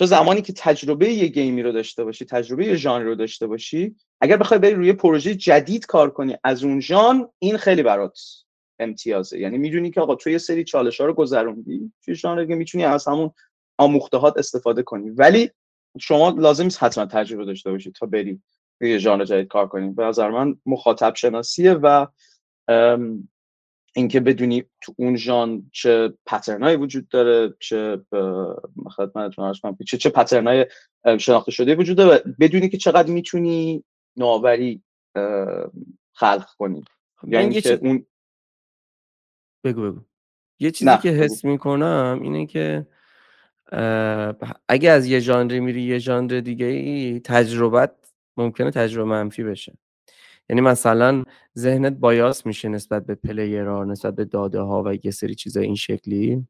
تو زمانی که تجربه یه game ی رو داشته باشی تجربه یه ژانر رو داشته باشی اگر بخوای بری روی پروژه جدید کار کنی از اون ژانر این خیلی برات امتیازه. یعنی می‌دونی که آقا تو یه سری چالش ها رو گذروندی توی ژانر که می‌تونی از همون آموختهات استفاده کنی. ولی شما لازم نیست حتما تجربه داشته باشی تا بری روی ژانر جدید کار کنی. به نظر من مخاطب شناسیه و اینکه بدونی تو اون ژان چه پترنایی وجود داره چه خدمتتون عرض کنم چه چه پترنای شناخته شده وجود داره و بدونی که چقدر می‌تونی نوآوری خلق کنی. خب، یعنی که اون بگو بگو. یه چیزی که حس می‌کنم اینه که اگه از یه ژانری میری یه ژانر دیگه ای تجربت ممکنه تجربه منفی بشه. یعنی مثلا ذهنت بایاس میشه نسبت به پلیرها نسبت به داده ها و یه سری چیزای این شکلی؟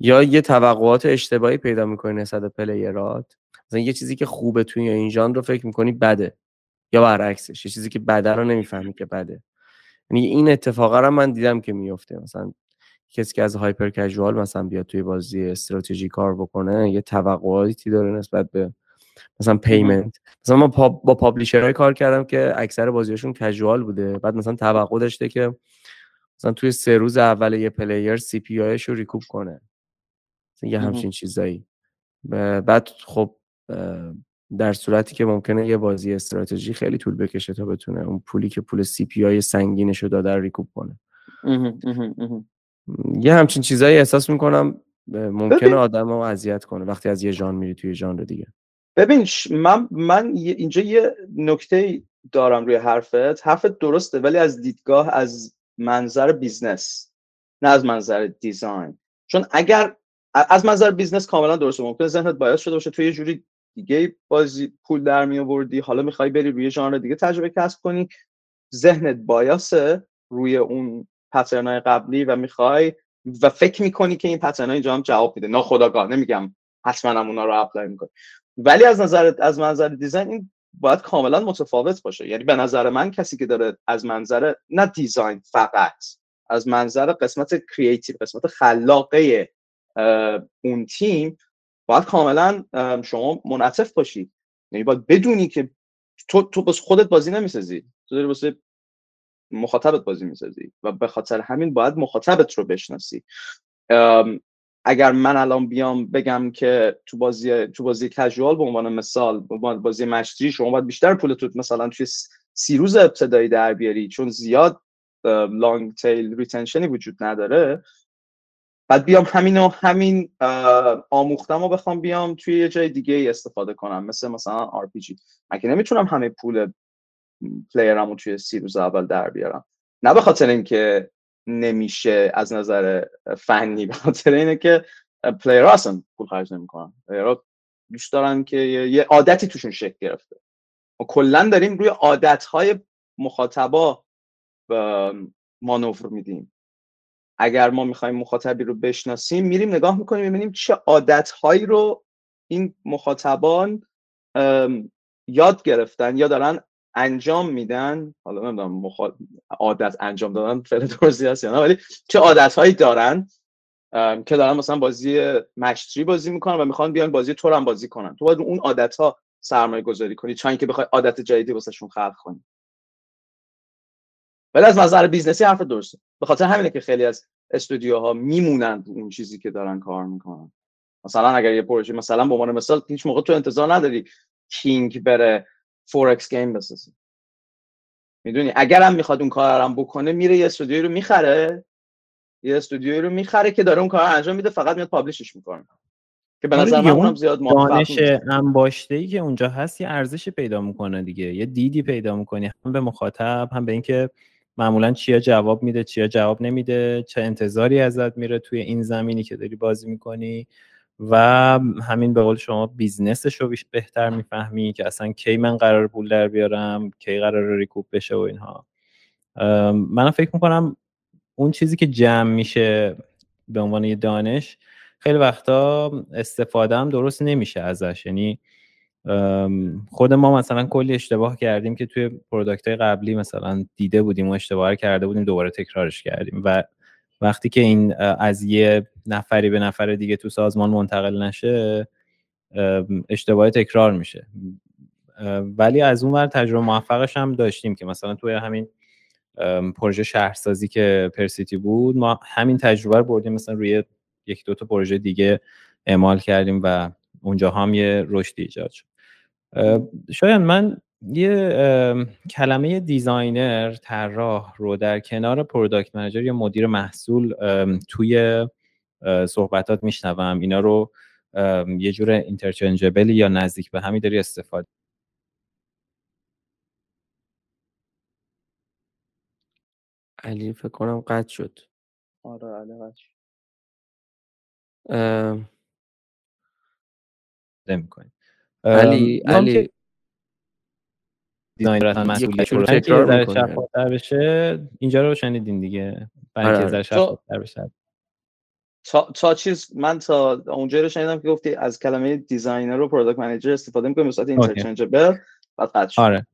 یا یه توقعات اشتباهی پیدا می‌کنی نسبت به پلیرات؟ مثلا یه چیزی که خوبه توی این ژانر رو فکر می‌کنی بده یا برعکسش یه چیزی که بده رو نمی‌فهمی که بده. یعنی این اتفاقا رو من دیدم که میفته مثلا کسی که از هایپر کژوال مثلا بیاد توی بازی استراتژی کار بکنه یه توقعاتی داره نسبت به مثلا payment مثلا من با publisher های کار کردم که اکثر بازیاشون casual بوده. بعد مثلا توقع داشته که مثلا توی سه روز اول یه player CPI رو recoup کنه. مثلا یه همچین چیزایی. بعد خب در صورتی که ممکنه یه بازی استراتژی خیلی طول بکشه تا بتونه اون پولی که پول CPI سنگینش رو داده recoup کنه. یه همچین چیزایی احساس می‌کنم ممکنه آدم رو اذیت کنه وقتی از یه ژانر میری توی ژانر دیگه. ببین من من اینجا یه نکته دارم روی حرفت. حرفت درسته ولی از دیدگاه از منظر business نه از منظر design. چون اگر از منظر business کاملا درسته. ممکن ذهنت bias شده باشه تو یه جوری دیگه بازی پول در می آوردی حالا می‌خوای بری روی ژانر دیگه تجربه کسب کنی. ذهنت bias ه روی اون pattern ای قبلی و می‌خوای و فکر می‌کنی که این pattern ای اینجا هم جواب میده. ناخداگاه نمیگم حتما هم اونا رو apply می‌کنی. ولی از نظر از منظر design این باید کاملا متفاوت باشه. یعنی به نظر من کسی که داره از منظر نه design فقط از منظر قسمت creative قسمت خلاقه اون تیم باید کاملا شما منعطف باشی. یعنی باید بدونی که تو تو واسه خودت بازی نمی‌سازی. تو داری واسه مخاطبت بازی می‌سازی و به خاطر همین باید مخاطبت رو بشناسی. اگر من الان بیام بگم که تو بازی تو بازی کژوال به عنوان مثال به بازی مشتی شما باید بیشتر پول تو مثلا توی سی روز ابتدایی در بیاری چون زیاد لانگ تیل ریتنشنی وجود نداره. بعد بیام همین و همین آموختم و بخوام بیام توی یه جای دیگه استفاده کنم مثل مثلا RPG من که نمی‌تونم همه پول player مو توی سی روز اول در بیارم؟ نه به خاطر اینکه نمیشه از نظر فنی به خاطر اینه که player اصلا پول خرج نمی‌کنن. player دوست دارن که یه عادتی توشون شکل گرفته. ما کلا داریم روی عادت های مخاطبا مانور میدیم. اگر ما می‌خوایم مخاطبی رو بشناسیم میریم نگاه می‌کنیم می‌بینیم چه عادت هایی رو این مخاطبان یاد گرفتن یا دارن انجام میدن حالا نمی‌دونم مخال... عادت انجام دادن فعل درستی هست یا نه ولی چه عادت هایی دارن که دارن مثلا بازی مشتری بازی می‌کنن و می‌خوان بیان بازی تو هم بازی کنن. تو باید اون عادت ها سرمایه گذاری کنی چون که بخوای عادت جدیدی واسهشون خلق کنی. ولی از نظر business ی حرف درسته. به خاطر همینه که خیلی از استودیوها میمونن اون چیزی که دارن کار می‌کنن. مثلا اگر یه پروژه مثلا به عنوان مثال هیچ موقع تو انتظار نداری کینگ بره 4X game بسازی می‌دونی؟ اگر هم می‌خواد اون کار هم بکنه میره یه استودیوی رو می‌خره. یه استودیوی رو می‌خره که داره اون کار انجام میده فقط میاد publish ش می‌کنه. که به نظر من زیاد دانش انباشته ای که اونجا هست یه ارزش پیدا می‌کنه دیگه. یه دیدی پیدا می‌کنی هم به مخاطب هم به اینکه معمولا چیا جواب میده چیا جواب نمیده چه انتظاری ازت میره توی این زمینی که داری بازی می‌کنی. و همین به قول شما business ش رو بهتر می‌فهمی که اصلا کی من قرار پول در بیارم کی قرار recoup بشه و اینها. من فکر می‌کنم اون چیزی که جمع میشه به عنوان یه دانش خیلی وقتا استفاده هم درست نمیشه ازش. یعنی خود ما مثلا کلی اشتباه کردیم که توی product قبلی مثلا دیده بودیم و اشتباه کرده بودیم دوباره تکرارش کردیم. و وقتی که این از یه نفری به نفر دیگه تو سازمان منتقل نشه اشتباه تکرار میشه. ولی از اون ور تجربه موفقش هم داشتیم که مثلا توی همین پروژه شهرسازی که پرسیتی بود ما همین تجربه رو بردیم مثلا روی یک دو تا پروژه دیگه اعمال کردیم و اونجا هم یه رشدی ایجاد شد. شاید من یه کلمه designer طراح رو در کنار product manager یا مدیر محصول توی صحبتات میشنوم. اینا رو یه جور interchangeable یا نزدیک به همی داری استفاده. علی فکر کنم قطع شد. آره علی قطع شد. علی علی. designer اصلا مسئولیت تکرار شفافتر بشه اینجا رو شنیدین دیگه. برای آره. شفافتر بشه. تا, تا چیز من تا اونجا رو شنیدم که گفتی از کلمه designer و product manager استفاده می‌کنیم به صورت interchangeable بعد قطع آره.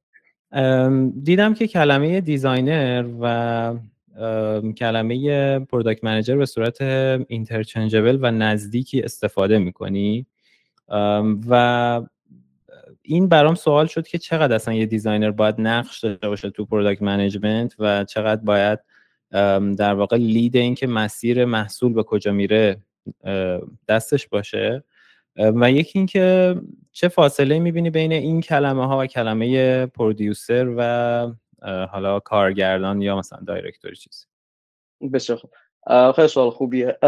دیدم که کلمه designer و کلمه product manager به صورت interchangeable و نزدیکی استفاده می‌کنی. و این برام سوال شد که چقدر اصلا یه designer باید نقش داشته باشه تو product management و چقدر باید در واقع لید این که مسیر محصول به کجا میره دستش باشه. و یکی اینکه چه فاصله می‌بینی بین این کلمه ها و کلمه پرودیوسر و حالا کارگردان یا مثلا دایرکتوری چیزی؟ بسیار خوب. خیلی سوال خوبیه.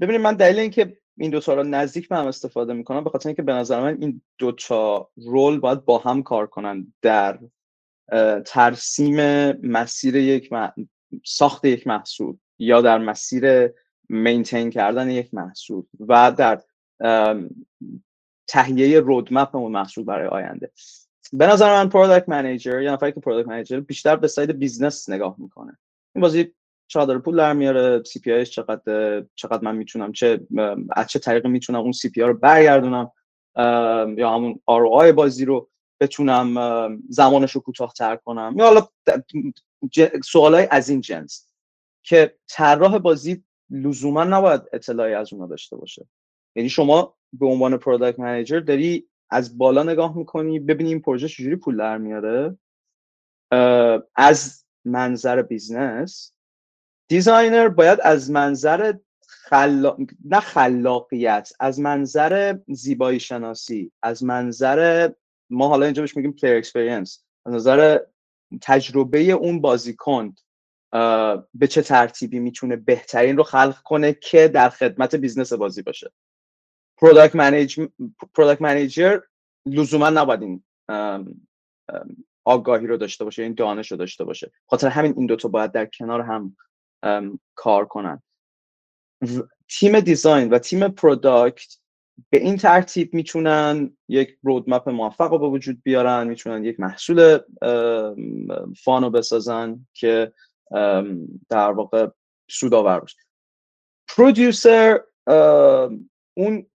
ببینید من دلیل اینکه این دو تا رو نزدیک به هم استفاده می‌کنم به خاطر اینکه به نظر من این دو تا رول باید با هم کار کنن در ترسیم مسیر یک ساخت یک محصول یا در مسیر maintain کردن یک محصول و در تهیه roadmap اون محصول برای آینده. به نظر من product manager یا نفری که product manager بیشتر به side business نگاه می‌کنه. این بازی چقدر پول در میاره CPI چقدر چقدر من می‌تونم چه از چه طریقی می‌تونم اون CPI رو برگردونم یا همون ROI بازی رو بتونم زمانش رو کوتاهتر کنم. یا حالا سوالای از این جنس که طراح بازی لزوما نباید اطلاعی از اونها داشته باشه. یعنی شما به عنوان product manager داری از بالا نگاه می‌کنی ببینی این پروژه چجوری پول در میاره از منظر business designer باید از منظر خلا... نه خلاقیت از منظر زیبایی شناسی از منظر ما حالا اینجا بهش میگیم player experience از نظر تجربه اون بازیکن به چه ترتیبی می‌تونه بهترین رو خلق کنه که در خدمت business بازی باشه. product manage product manager لزوما نباید این آگاهی رو داشته باشه این دانش رو داشته باشه. خاطر همین این دوتا باید در کنار هم کار کنن. تیم design و تیم product به این ترتیب می‌تونن یک roadmap موفق رو به وجود بیارن می‌تونن یک محصول fun و بسازن که در واقع سودآور باشه. producer اون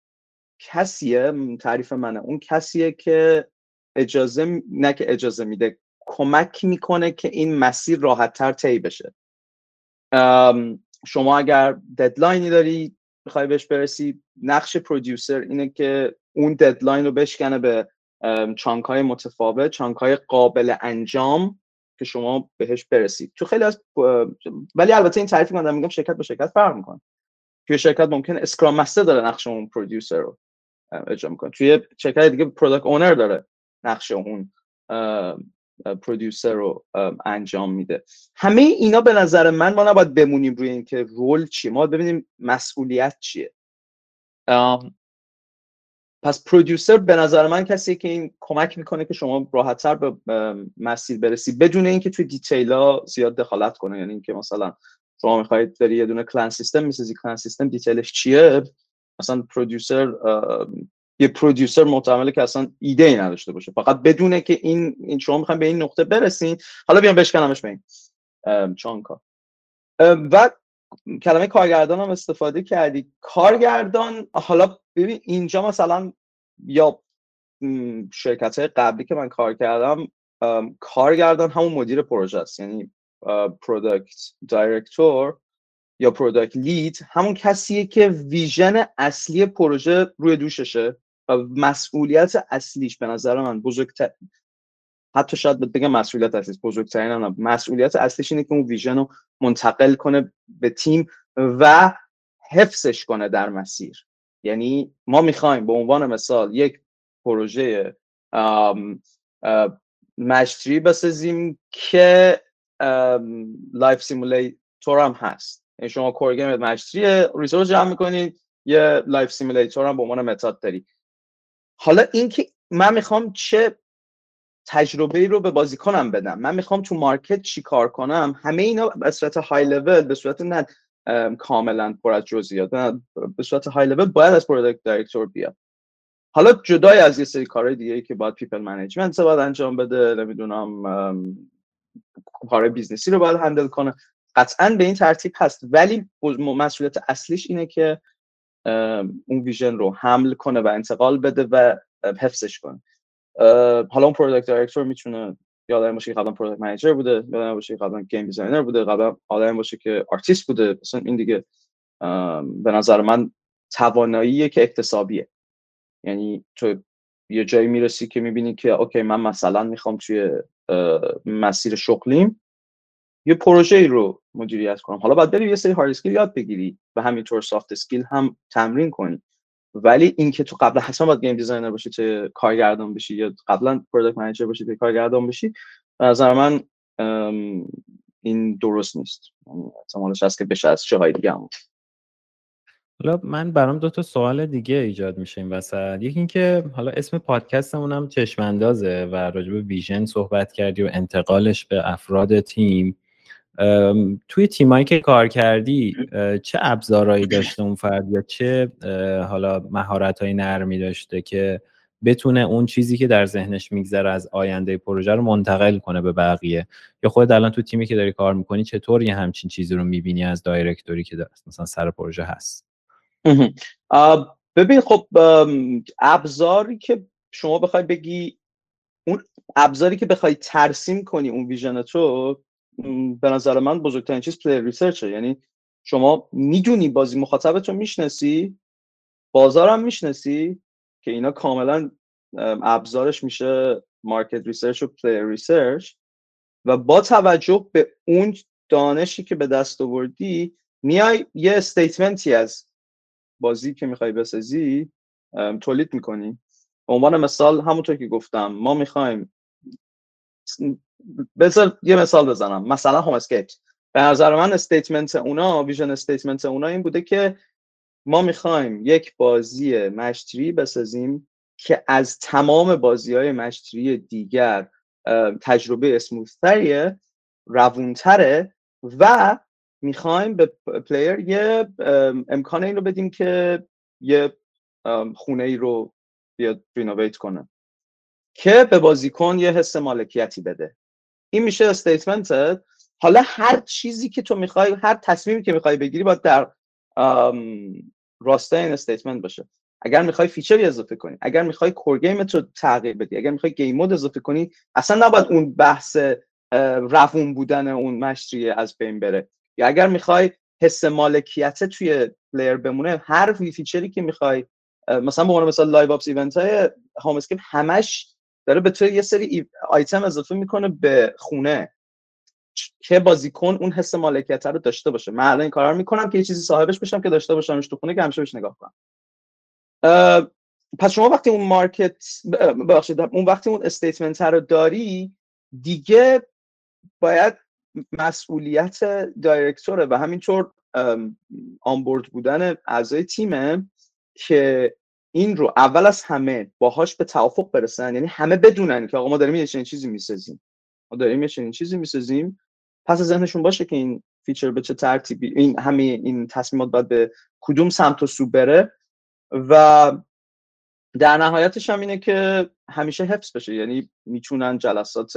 کسیه تعریف منه اون کسیه که اجازه نه که اجازه میده کمک می‌کنه که این مسیر راحتتر طی بشه. شما اگر deadline ی داری بخوای بهش برسی نقش producer اینه که اون deadline رو بشکنه به chunk های متفاوت chunk های قابل انجام که شما بهش برسید تو خیلی از ولی البته این تعریفی که میگم شرکت به شرکت فرق می‌کنه. توی شرکت ممکن scrum master داره نقش اون producer رو اجرا می‌کنه. توی شرکت دیگه product owner داره نقش اون producer رو انجام میده. همه اینا به نظر من ما نباید بمونیم روی اینکه رول چیه. ما ببینیم مسئولیت چیه. پس پرودیوسر به نظر من کسی که این کمک می‌کنه که شما راحتتر به مسیر برسی بدون اینکه توی دیتیل ها زیاد دخالت کنه. یعنی اینکه مثلا شما می‌خواید داری یه دونه کلان سیستم می‌سازی کلان سیستم دیتیلش چیه؟ اصلا پرودیوسر یه پرودیوسر محتمله که اصلا ایده ای نداشته باشه. فقط بدونه که این, این شما می‌خوایم به این نقطه برسین. حالا بیام بشکنمش به این chunk ا. و کلمه کارگردان هم استفاده کردی. کارگردان حالا ببین اینجا مثلا یا شرکت های قبلی که من کار کردم کارگردان همون مدیر پروژه است. یعنی product director یا product lead همون کسیه که vision اصلی پروژه روی دوششه. و مسئولیت اصلیش به نظر من بزرگتر حتی شاید بگم مسئولیت اصلیش بزرگترین هم مسئولیت اصلیش اینه که اون vision رو منتقل کنه به تیم و حفظش کنه در مسیر. یعنی ما می‌خوایم به عنوان مثال یک پروژه match-three بسازیم که life simulator هم هست. یعنی شما core game match-three resource جمع می‌کنید یه life simulator هم به عنوان meta ت داری. حالا اینکه من می‌خوام چه تجربه رو به بازیکنم بدم من می‌خوام تو market چی کار کنم همه اینا به صورت های لول به صورت نه کاملا پر از جزئیات به صورت های لول باید از product director بیاد. حالا جدای از یه سری کارهای دیگه که باید people management باید انجام بده نمی‌دونم کار business ی رو باید handle کنه. قطعا به این ترتیب هست ولی مسئولیت اصلیش اینه که اون vision رو حمل کنه و انتقال بده و حفظش کنه. حالا اون product director می‌تونه یا آدم باشه که قبلا product manager بوده یا آدم باشه که قبلا game designer بوده قبلا آدم باشه که آرتیست بوده. مثلا این دیگه به نظر من توانایی که اکتسابیه یعنی تو یه جایی می‌رسی که می‌بینی که okay من مثلا می‌خوام توی مسیر شغلیم. یه پروژه رو مدیریت کنم. حالا باید بری یه سری hard skill یاد بگیری و همینطور soft skill هم تمرین کنی. ولی اینکه تو قبلا حتما باید game designer باشی چه کارگردان بشی یا قبلا product manager باشی که کارگردان بشی به نظر من این درست نیست. احتمالش هست که بشه از چه دیگه هم. حالا من برام دو تا سوال دیگه ایجاد میشه این وسط. یکی اینکه حالا اسم پادکستمون هم چشماندازه و راجع به vision صحبت کردی و انتقالش به افراد تیم. توی تیمایی که کار کردی چه ابزارهایی داشته اون فرد یا چه حالا مهارت‌های نرمی داشته که بتونه اون چیزی که در ذهنش میگذره از آینده پروژه رو منتقل کنه به بقیه؟ یا خود الان تو تیمی که داری کار می‌کنی چطور یه همچین چیزی رو می‌بینی از دایرکتوری که مثلا سر پروژه هست. ببین خب ابزاری که شما بخوای بگی اون ابزاری که بخوای ترسیم کنی اون ویژن تو به نظر من بزرگترین چیز play research ه یعنی شما می‌دونی بازی مخاطبت رو می‌شناسی بازارم می‌شناسی که اینا کاملا ابزارش میشه market research و play research و با توجه به اون دانشی که به دست آوردی میای یه statement ی از بازی که می‌خوای بسازی تولید می‌کنی. به عنوان مثال همونطور که گفتم ما می‌خوایم بذار یه مثال بزنم. مثلا Homescapes به نظر من statement اونا vision statement اونا این بوده که ما می‌خوایم یک بازی match three بسازیم که از تمام بازی های match three دیگر تجربه smooth تریه روونتره و می‌خوایم به player یه امکان این رو بدیم که یه خونه ای رو بیاد renovate کنه. که به بازیکن یه حس مالکیتی بده. این میشه statement حالا هر چیزی که تو می‌خوای هر تصمیمی که می‌خوای بگیری باید در راستای این statement باشه. اگر می‌خوای feature ی اضافه کنی اگر می‌خوای core game ت رو تغییر بدی اگر می‌خوای game mode اضافه کنی اصلا نباید اون بحث روون بودن اون match three از بین بره. یا اگر می‌خوای حس مالکیت توی player بمونه هر feature ی که می‌خوای مثلا به عنوان مثلا live ops event های Scapes همش داره به تو یه سری آیتم اضافه می‌کنه به خونه. که بازیکن اون حس مالکیت رو داشته باشه. من الان این کارا رو می‌کنم که یه چیزی صاحبش بشم که داشته باشمش تو خونه که همیشه بهش نگاه کنم. پس شما وقتی اون market ببخشید اون وقتی اون statement رو داری دیگه باید مسئولیت director ه و همینطور onboard بودن اعضای تیمه که این رو اول از همه باهاش به توافق برسن. یعنی همه بدونن که آقا ما داریم یه چنین چیزی می‌سازیم. ما داریم یه چنین چیزی می‌سازیم. پس از ذهنشون باشه که این feature به چه ترتیبی این همه این تصمیمات باید به کدوم سمت و سو بره. و در نهایتش هم اینه که همیشه حفظ بشه. یعنی می‌تونن جلسات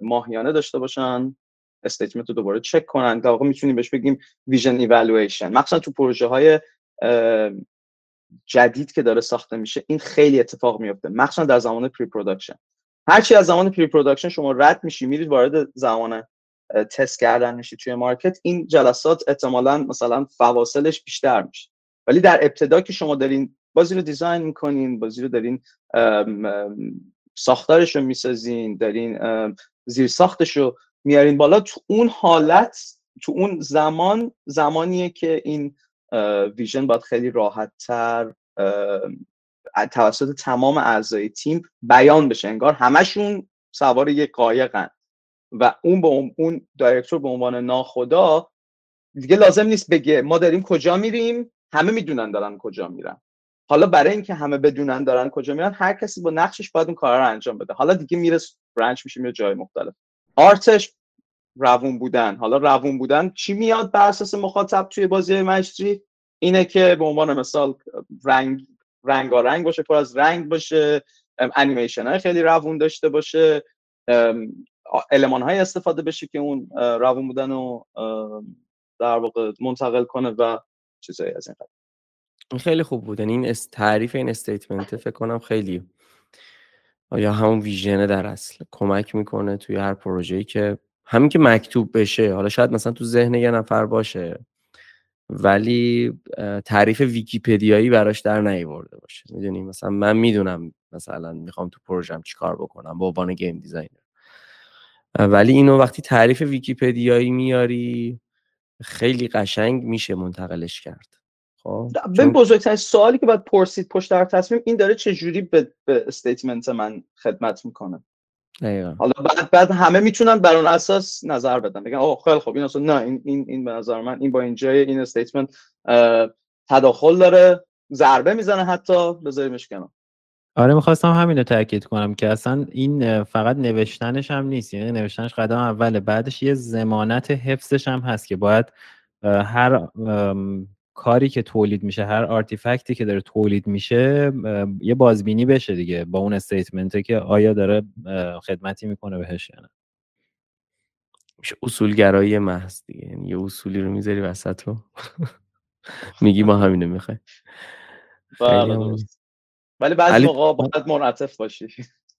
ماهیانه داشته باشن statement رو دوباره چک کنن در واقع می‌تونیم بهش بگیم vision evaluation. مخصوصا تو پروژه های جدید که داره ساخته میشه این خیلی اتفاق میفته مخصوصا در زمان pre-production هرچی از زمان pre-production شما رد میشی میرید وارد زمان تست کردن میشید توی market این جلسات احتمالا مثلا فواصلش بیشتر میشه. ولی در ابتدا که شما دارین بازی رو design می‌کنین بازی رو دارین ساختارش رو می‌سازین دارین زیر ساختش رو میارین بالا تو اون حالت تو اون زمان زمانیه که این ویژن باید خیلی راحت تر توسط تمام اعضای تیم بیان بشه. انگار همشون سوار یک قایقن و اون به اون دایرکتور به عنوان ناخدا دیگه لازم نیست بگه ما داریم کجا میریم همه می‌دونن دارن کجا میرن. حالا برای اینکه همه بدونن دارن کجا میرن هر کسی با نقشش باید اون کارا رو انجام بده. حالا دیگه میره برانچ میشه میره جای مختلف. آرتش روون بودن. حالا روون بودن چی میاد بر اساس مخاطب توی بازی مجری؟ اینه که به عنوان مثال رنگ رنگارنگ باشه پر از رنگ باشه انیمیشن های خیلی روون داشته باشه علمان های استفاده بشه که اون روون بودن رو در واقع منتقل کنه و چیزایی از این این خیلی خوب بود. یعنی این تعریف این statement فکر کنم خیلی یا همون vision ه در اصل کمک می‌کنه توی هر پروژه‌ای که همین که مکتوب بشه حالا شاید مثلا تو ذهن یه نفر باشه ولی تعریف ویکیپدیایی براش در نیورده باشه. می‌دونی؟ مثلا من می‌دونم مثلا می‌خوام تو پروژم چیکار بکنم با عنوان game designer. ولی اینو وقتی تعریف ویکیپدیایی میاری خیلی قشنگ میشه منتقلش کرد. خب؟ چون... بزرگترین سوالی که باید پرسید پشت هر تصمیم این داره چه جوری به, به statement من خدمت می‌کنه؟ حالا بعد بعد همه می‌تونن بر اون اساس نظر بدن. بگن اوه خیلی خوب این اصلا نه این این این به نظر من این با این جای این statement تداخل داره ضربه می‌زنه حتی بذاریمش کنار. آره می‌خواستم همین رو تاکید کنم که اصلا این فقط نوشتنش هم نیست. یعنی نوشتنش قدم اوله بعدش یه زمانت حفظش هم هست که باید هر کاری که تولید میشه هر آرتیفکتی که داره تولید میشه یه بازبینی بشه دیگه با اون استیتمنته که آیا داره خدمتی می‌کنه بهش یا نه. میشه اصولگرایی محض دیگه. یعنی یه اصولی رو می‌ذاری وسط رو. میگی ما همینه می‌خوای بله، ولی بعضی موقع باید منعطف باشی.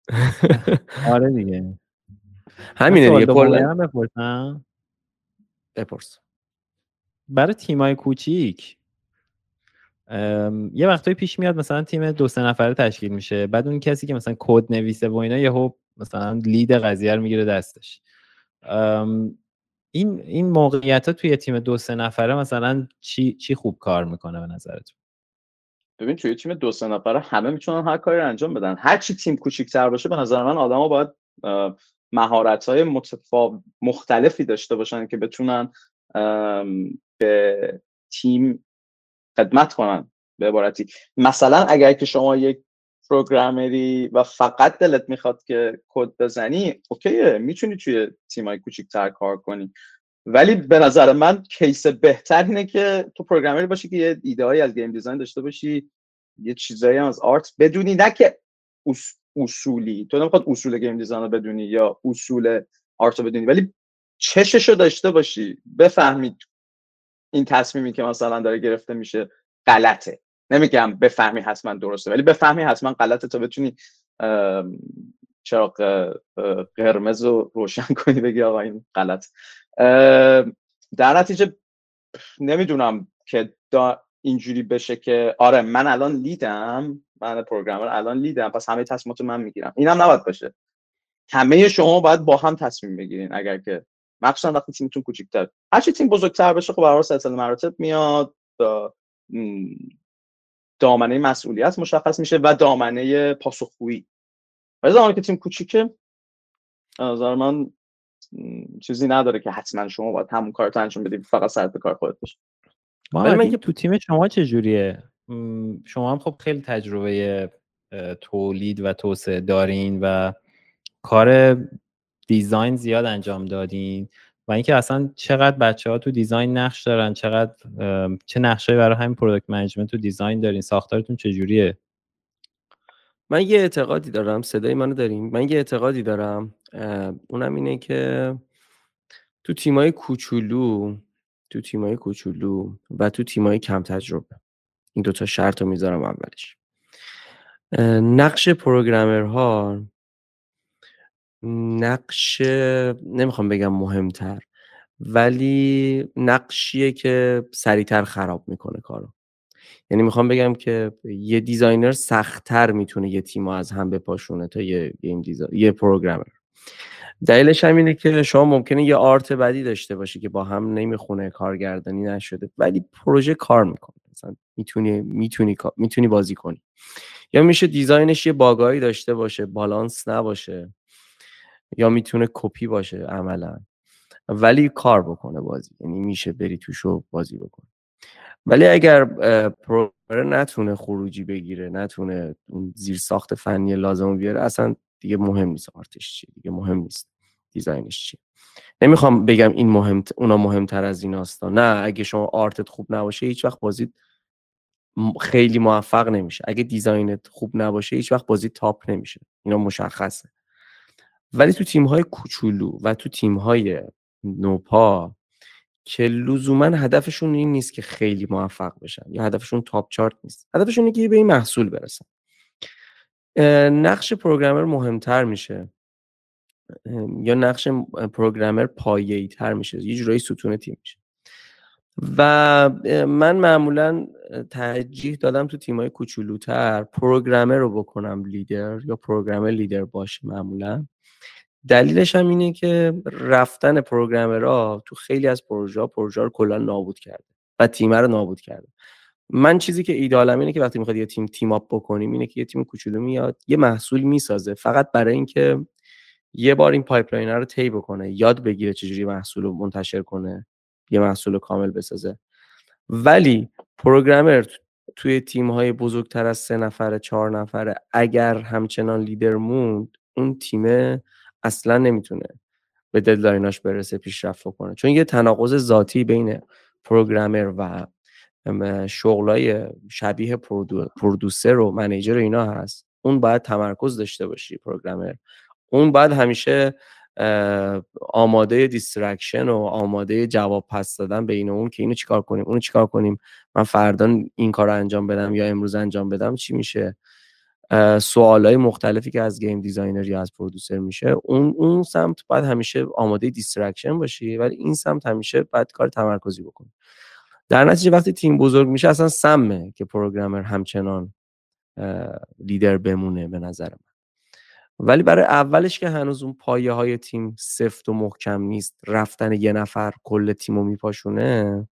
آره دیگه. همینه دیگه کلا بپرسم. بپرس. برای تیمای کوچیک یه وقتایی پیش میاد مثلا تیم دو سه نفره تشکیل میشه بعد اون کسی که مثلا کد نویسه و اینا یهو مثلا لید قضیه رو می‌گیره دستش. این این موقعیت ها توی تیم دو سه نفره مثلا چی چی خوب کار می‌کنه به نظرتون؟ ببین توی تیم دو سه نفره همه می‌تونن هر کاری انجام بدن. هر چی تیم کوچیک‌تر باشه به نظر من آدما باید مهارت های مختلفی داشته باشن که بتونن به تیم خدمت کنن به عبارتی. مثلا اگر که شما یک programmer ی و فقط دلت می‌خواد که کد بزنی OK ه می‌تونی توی تیمای کوچیکتر کار کنی. ولی به نظر من case بهتر اینه که تو programmer ی باشی که یه ایده از game design داشته باشی یه چیزایی از آرت بدونی. نه که اصولی. تو نمی‌خواد اصول گیم دیزاین رو بدونی یا اصول آرت رو بدونی ولی چشش رو داشته باشی. بفهمید این تصمیمی که مثلا داره گرفته میشه غلطه. نمیگم بفهمی حتما درسته ولی بفهمی حتما غلطه تا بتونی چراغ قرمز رو روشن کنی بگی آقا این غلط. در نتیجه نمی‌دونم که اینجوری بشه که آره من الان لیدم من پروگرامر الان لیدم پس همه تصمیمات من می‌گیرم. اینم نباید باشه. همه شما باید با هم تصمیم بگیرین اگر که مخصوصا وقتی تیمتون کوچیک‌تر. هرچی تیم بزرگتر بشه خب برای سلسله مراتب میاد دامنه مسئولیت مشخص میشه و دامنه پاسخگویی. ولی زمانی که تیم کوچیکه نظر من چیزی نداره که حتما شما باید همون کار انجام بدید فقط سر به کار خودت باشه من که تو تیم شما چه جوریه شما هم خب خیلی تجربه تولید و توسعه دارین و کار design زیاد انجام دادین و اینکه اصلا چقدر بچه ها تو design نقش دارن چقدر چه نقشه برای همین product management تو design دارین ساختارتون چجوریه؟ من یه اعتقادی دارم صدای منو داریم من یه اعتقادی دارم اونم اینه که تو تیمای کوچولو تو تیمای کوچولو و تو تیمای کم تجربه. این دوتا شرط رو می‌ذارم اولش. نقش پروگرامرها نقش نمی‌خوام بگم مهمتر ولی نقشیه که سریعتر خراب می‌کنه کارو. یعنی می‌خوام بگم که یه designer سختتر می‌تونه یه تیم از هم بپاشونه تا یه game یه programmer. دلیلش هم اینه که شما ممکنه یه art بدی داشته باشی که با هم نمی‌خونه کارگردانی نشده ولی پروژه کار می‌کنه. مثلا می‌تونی می‌تونی می‌تونی بازی کنی. یا میشه design ش یه bug ایی داشته باشه بالانس نباشه. یا می‌تونه کپی باشه عملا. ولی کار بکنه بازی یعنی میشه بری توشو بازی بکنه ولی اگر programmer نتونه خروجی بگیره نتونه اون زیر ساخت فنی لازم بیاره اصلا دیگه مهم نیست art ش چیه دیگه مهم نیست design ش چیه. نمی‌خوام بگم این مهم اونا مهمتر از این هستا نه اگه شما art ت خوب نباشه هیچ وقت بازی خیلی موفق نمیشه. اگه design ت خوب نباشه هیچ وقت بازی top نمیشه. اینا مشخصه. ولی تو تیم های کوچولو و تو تیم های نوپا که لزوما هدفشون این نیست که خیلی موفق بشن یا هدفشون تاپ چارت نیست. هدفشون اینه که به این محصول برسن. نقش پروگرامر مهمتر میشه. یا نقش پروگرامر پایه‌ای تر میشه. یه جورایی ستون تیم میشه. و من معمولا ترجیح دادم تو تیمای کوچولوتر پروگرامر رو بکنم لیدر یا پروگرامر لیدر باشه معمولا. دلیلش هم اینه که رفتن programmer ها تو خیلی از پروژه ها پروژه رو کلا نابود کرده و تیم رو نابود کرده. من چیزی که ایدالم اینه که وقتی می‌خواد یه تیم team up بکنیم اینه که یه تیم کوچولو میاد یه محصول می‌سازه فقط برای اینکه یه بار این pipeline رو طی بکنه یاد بگیره چجوری محصول رو منتشر کنه یه محصول کامل بسازه. ولی programmer توی تیم های بزرگتر از سه نفره چهار نفره اگر همچنان لیدر موند اون تیم اصلا نمی‌تونه به deadline اش برسه پیشرفت کنه چون یه تناقض ذاتی بین programmer و شغلای شبیه producer و manager و اینا هست. اون باید تمرکز داشته باشی programmer. اون باید همیشه آماده distraction و آماده جواب پس دادن بین اون که اینو چیکار کنیم اونو چیکار کنیم. من فردا این کار رو انجام بدم یا امروز انجام بدم چی میشه؟ های مختلفی که از game designer یا از producer میشه اون اون سمت باید همیشه آماده distraction باشی ولی این سمت همیشه باید کار تمرکزی بکنی در نتیجه وقتی تیم بزرگ میشه اصلا سمه که programmer همچنان لیدر بمونه به نظر من. ولی برای اولش که هنوز اون پایه های تیم سفت و محکم نیست رفتن یه نفر کل تیم رو میپاشونه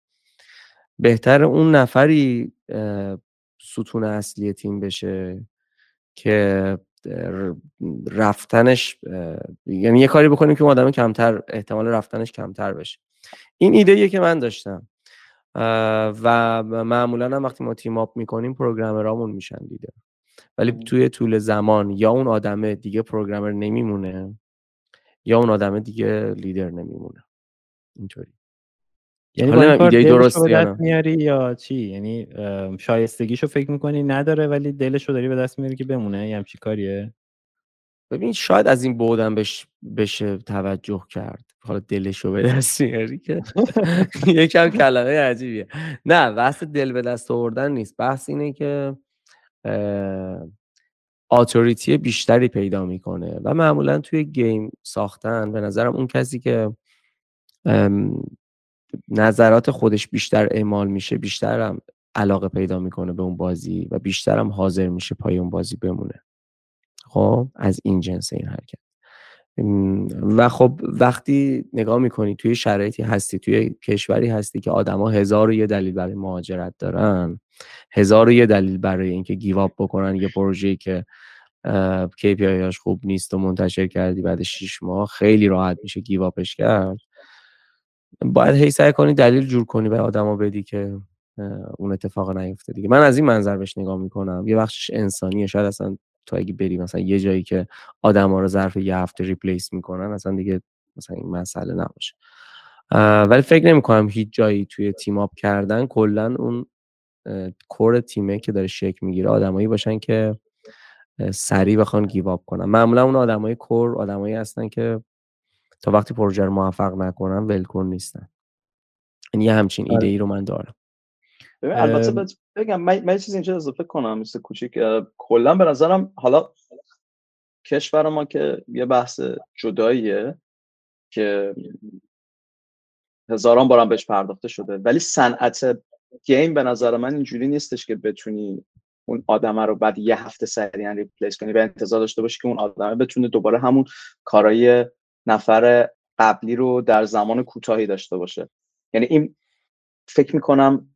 بهتر اون نفری ستون اصلی تیم بشه. که رفتنش یعنی یه کاری بکنیم که آدم کمتر احتمال رفتنش کمتر بشه. این ایده که من داشتم. و معمولا هم وقتی ما تیم آپ می‌کنیم پروگرامرامون میشن دیده ولی توی طول زمان یا اون آدمه دیگه پروگرامر نمیمونه یا اون آدمه دیگه لیدر نمیمونه. اینطوری. یعنی حالا ایده درست میاری یا چی؟ یعنی شایستگیشو فکر می‌کنی نداره ولی دلشو داری به دست میاری که بمونه؟ یه همچی کاریه؟ ببین شاید از این بودن بش... بشه توجه کرد. حالا دلشو به دست میاری که یکم کلمه عجیبیه. نه بحث دل به دست آوردن نیست. بحث اینه که آتوریتی بیشتری پیدا می‌کنه و معمولا توی گیم ساختن. به نظرم اون کسی که نظرات خودش بیشتر اعمال میشه بیشتر هم علاقه پیدا می‌کنه به اون بازی و بیشتر هم حاضر میشه پای اون بازی بمونه. خب از این جنس این حرکت. و خب وقتی نگاه می‌کنی توی شرایطی هستی توی کشوری هستی که آدما هزار و یه دلیل برای مهاجرت دارن هزار و یه دلیل برای اینکه گیواب بکنن یه پروژه‌ای که KPIش خوب نیست و منتشر کردی بعد 6 ماه خیلی راحت میشه گیواپش کرد. باید هی سعی کنی دلیل جور کنی به آدما بدی که اون اتفاق نیفته دیگه. من از این منظر بهش نگاه می‌کنم. یه بخشش انسانیه. شاید اصلا تو اگه بری مثلا یه جایی که آدما رو ظرف یه هفته replace می‌کنن اصلا دیگه مثلا این مسئله نباشه. ولی فکر نمی کنم هیچ جایی توی team up کردن کلا اون core تیمه که داره شکل می‌گیره آدمایی باشن که سریع بخوان give up کنن. معمولا اون آدمای core آدمایی هستن که تا وقتی پروژه رو موفق نکنن ولکن نیستن. یعنی یه همچین ایده ای رو من دارم. البته بگم من, من چیزی اینجا اضافه کنم مثل کوچیک کلا به نظرم حالا کشور ما که یه بحث جداییه که هزاران بارم بهش پرداخته شده ولی صنعت گیم به نظر من اینجوری نیستش که بتونی اون آدمه رو بعد یه هفته سریعا ریپلیس کنی و انتظار داشته باشی که اون آدمه بتونه دوباره همون کارای نفر قبلی رو در زمان کوتاهی داشته باشه. یعنی این فکر می‌کنم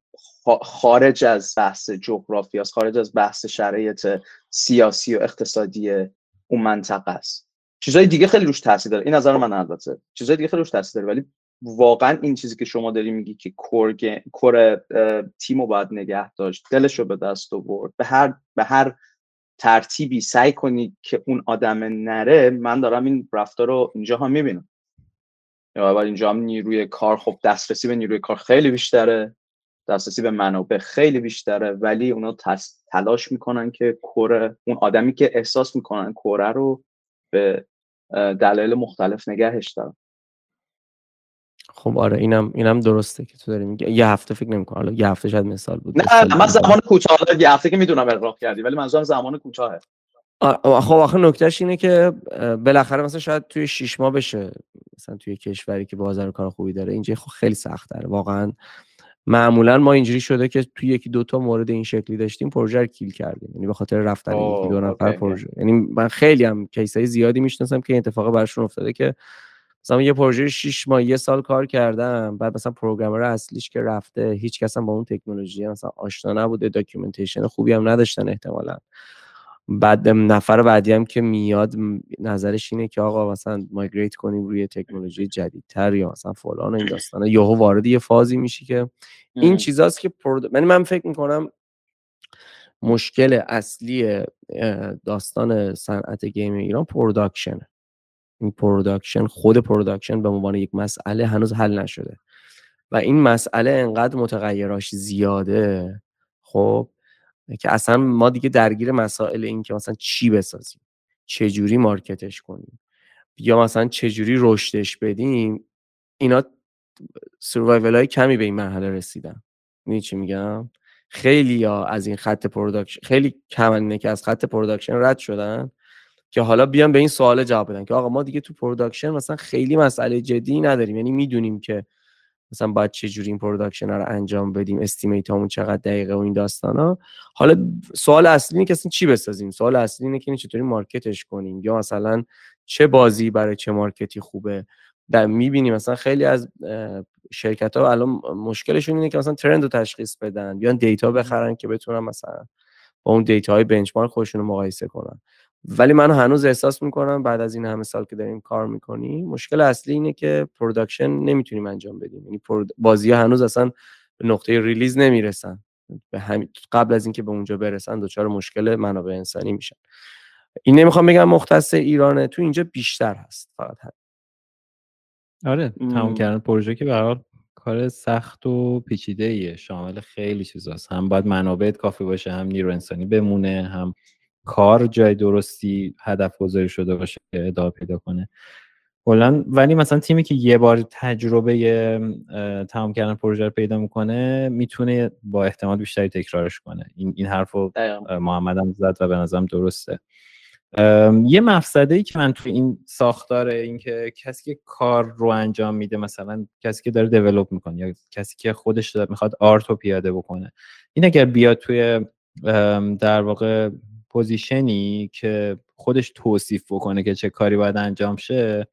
خارج از بحث جغرافی است خارج از بحث شرایط سیاسی و اقتصادی اون منطقه است. چیزای دیگه خیلی روش تاثیر داره. این نظر من البته. چیزای دیگه خیلی روش تاثیر داره. ولی واقعا این چیزی که شما داری میگی که کور کور تیم رو باید نگه داشت دلش رو به دست آورد به هر به هر ترتیبی سعی کنی که اون آدم نره من دارم این رفتار رو اینجا هم می‌بینم. یا اینجا هم نیروی کار خب دسترسی به نیروی کار خیلی بیشتره دسترسی به منابع خیلی بیشتره ولی اونا تلاش می‌کنن که کره اون آدمی که احساس می‌کنن کره رو به دلایل مختلف نگهش دارن. خب آره اینم اینم درسته که تو داری میگی. یه هفته فکر نمی‌کنم. حالا یه هفته شاید مثال بود نه من زمان کوتاه یه هفته که می‌دونم اغراق کردی ولی منظورم زمان کوتاهه. خب آخه نکتهش اینه که بالاخره مثلا شاید توی شیش ماه بشه. مثلا توی کشوری که بازار کار خوبی داره اینجا خب خیلی سخت داره واقعا معمولا ما اینجوری شده که توی یکی دو تا مورد این شکلی داشتیم پروژه رو kill کردیم. یعنی به خاطر رفتن یکی دو نفر پروژه. یعنی من خیلی هم case ای زیادی می‌شناسم که این اتفاق براشون افتاده که مثلا یه پروژه 6 ماه یه سال کار کردم بعد مثلا programmer اصلیش که رفته هیچ کس هم با اون تکنولوژی مثلا آشنا نبوده documentation خوبی هم نداشتن احتمالا. بعد نفر بعدی هم که میاد نظرش اینه که آقا مثلا migrate کنیم روی تکنولوژی جدیدتر یا مثلا فلان و این داستانه یهو وارد یه فازی میشی که این چیزاست که prod... من من فکر می‌کنم مشکل اصلی داستان صنعت game ایران production این production خود production به عنوان یک مسئله هنوز حل نشده. و این مسئله انقدر متغیراش زیاده خب که اصلا ما دیگه درگیر مسائل این که مثلا چی بسازیم چه جوری market ش کنیم یا مثلا چه جوری رشدش بدیم اینا survival های کمی به این مرحله رسیدن. می‌دونی چی میگم؟ خیلی یا از این خط production خیلی کم که از خط production رد شدن. که حالا بیان به این سوال جواب بدن که آقا ما دیگه تو production مثلا خیلی مسئله جدی نداریم. یعنی می‌دونیم که مثلا باید چه جوری این production رو انجام بدیم estimate همون چقدر دقیقه و این داستان ها. حالا سوال اصلی اینه که اصلا چی بسازیم؟ سوال اصلی اینه که چطوری market ش کنیم؟ یا مثلا چه بازی برای چه market ی خوبه؟ در می‌بینیم مثلا خیلی از شرکت ها الان مشکلشون اینه که مثلا trend رو تشخیص بدن بیان data بخرن که بتونن مثلا با اون data های benchmark خودشون رو مقایسه کنن. ولی من هنوز احساس می‌کنم بعد از این همه سال که داریم کار می‌کنیم مشکل اصلی اینه که production نمی‌تونیم انجام بدیم. یعنی بازی ها هنوز اصلا به نقطه ریلیز نمی‌رسن. به همین قبل از اینکه به اونجا برسن دچار مشکل منابع انسانی میشن. این نمی‌خوام بگم مختص ایرانه تو اینجا بیشتر هست فقط هم. آره تمام کردن پروژه که به کار سخت و پیچیده ایه شامل خیلی چیزاست. هم باید منابع کافی باشه هم نیرو انسانی بمونه هم کار جای درستی هدف گذاری شده باشه ادامه پیدا کنه. کلا ولی مثلا تیمی که یه بار تجربه تمام کردن پروژه رو پیدا می‌کنه می‌تونه با احتمال بیشتری تکرارش کنه. این این حرفو محمد هم زد و به نظرم درسته. یه مفسده ای که من تو این ساختار این که کسی که کار رو انجام میده مثلا کسی که داره دیولپ می‌کنه یا کسی که خودش می‌خواد آرت رو پیاده بکنه این اگر بیاد توی در واقع position ی که خودش توصیف بکنه که چه کاری باید انجام شه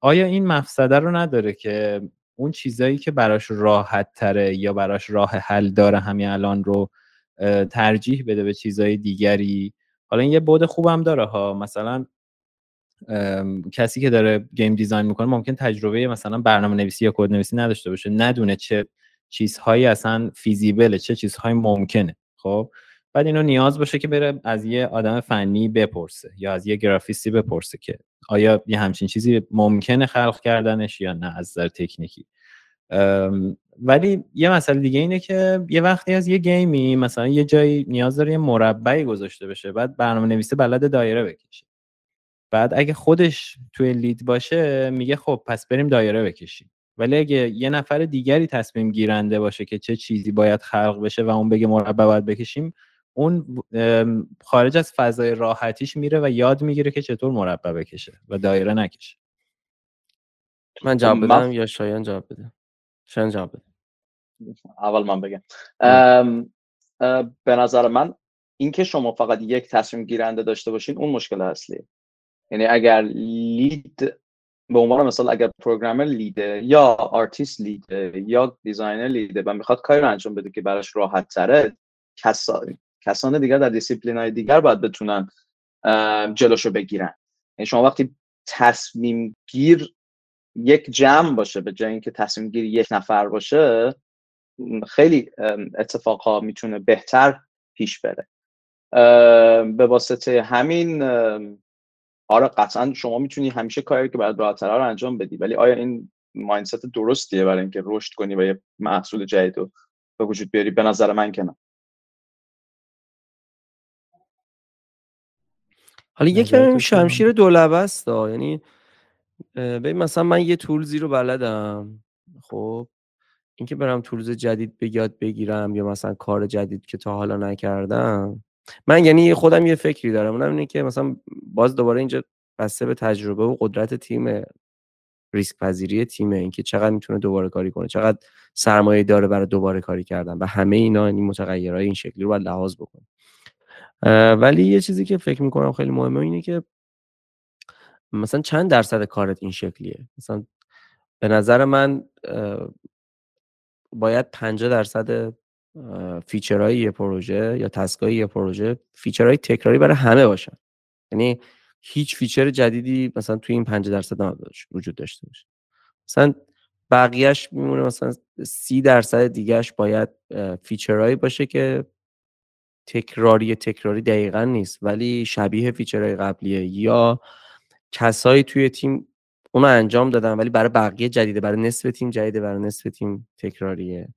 آیا این مفسده رو نداره که اون چیزایی که براش راحت تره یا براش راه حل داره همین الان رو ترجیح بده به چیزای دیگری؟ حالا این یه بعد خوبم داره ها. مثلا کسی که داره game design می‌کنه ممکن تجربه مثلا برنامه نویسی یا کد نویسی نداشته باشه. ندونه چه چیزهایی اصلا فیزیبله چه چیزهایی ممکنه خب؟ بعد اینو نیاز باشه که بره از یه آدم فنی بپرسه یا از یه گرافیستی بپرسه که آیا یه همچین چیزی ممکنه خلق کردنش یا نه از نظر تکنیکی. ولی یه مسئله دیگه اینه که یه وقتی از یه گیمی مثلا یه جایی نیاز داره یه مربعی گذاشته بشه بعد برنامه نویسه بلد دایره بکشه. بعد اگه خودش توی لید باشه میگه خب پس بریم دایره بکشیم. ولی اگه یه نفر دیگری تصمیم گیرنده باشه که چه چیزی باید خلق بشه و اون بگه مربع باید بکشیم اون خارج از فضای راحتیش میره و یاد می‌گیره که چطور مربع بکشه و دایره نکشه. من جواب بدم یا شایان جواب بده؟ شایان جواب بده. اول من بگم. به نظر من اینکه شما فقط یک تصمیم گیرنده داشته باشین اون مشکل اصلیه. یعنی اگر lead به عنوان مثال اگر programmer lead ه یا artist lead ه یا designer lead ه و می‌خواد کاری رو انجام بده که براش راحت تره کسان دیگر در دیسیپلین های دیگر باید بتونن جلوشو بگیرن. یعنی شما وقتی تصمیم گیر یک جمع باشه به جای اینکه تصمیم گیر یک نفر باشه خیلی اتفاقها می‌تونه بهتر پیش بره. به واسطه همین آره قطعا شما می‌تونی همیشه کاری که باید راحت رو انجام بدی ولی آیا این مایندست درستیه برای اینکه رشد کنی و یه محصول جدید رو به وجود بیاری؟ به نظر من که نه. حالا یکم شمشیر دولبه است یعنی ببین مثلا من یه تولزی رو بلدم. خب اینکه برم تولز جدید به یاد بگیرم یا مثلا کار جدید که تا حالا نکردم. من یعنی خودم یه فکری دارم اونم اینه که مثلا باز دوباره اینجا بسته به تجربه و قدرت تیم ریسک پذیری تیمه اینکه چقدر می‌تونه دوباره کاری کنه چقدر سرمایه داره برای دوباره کاری کردن و همه اینا این متغیرهای این شکلی رو باید لحاظ بکنه ولی یه چیزی که فکر می‌کنم خیلی مهمه اینه که مثلا چند درصد کارت این شکلیه؟ مثلا به نظر من باید 50 درصد feature های یه پروژه یا task ای یه پروژه feature های تکراری برای همه باشن. یعنی هیچ feature جدیدی مثلا توی این 50 درصد وجود داشته باشه. مثلا بقیهش میمونه مثلا سی درصد دیگهش باید feature هایی باشه که تکراری تکراری دقیقا نیست. ولی شبیه feature های قبلیه. یا کسایی توی تیم اونو انجام دادن ولی برای بقیه جدیده برای نصف تیم جدیده برای نصف تیم تکراریه.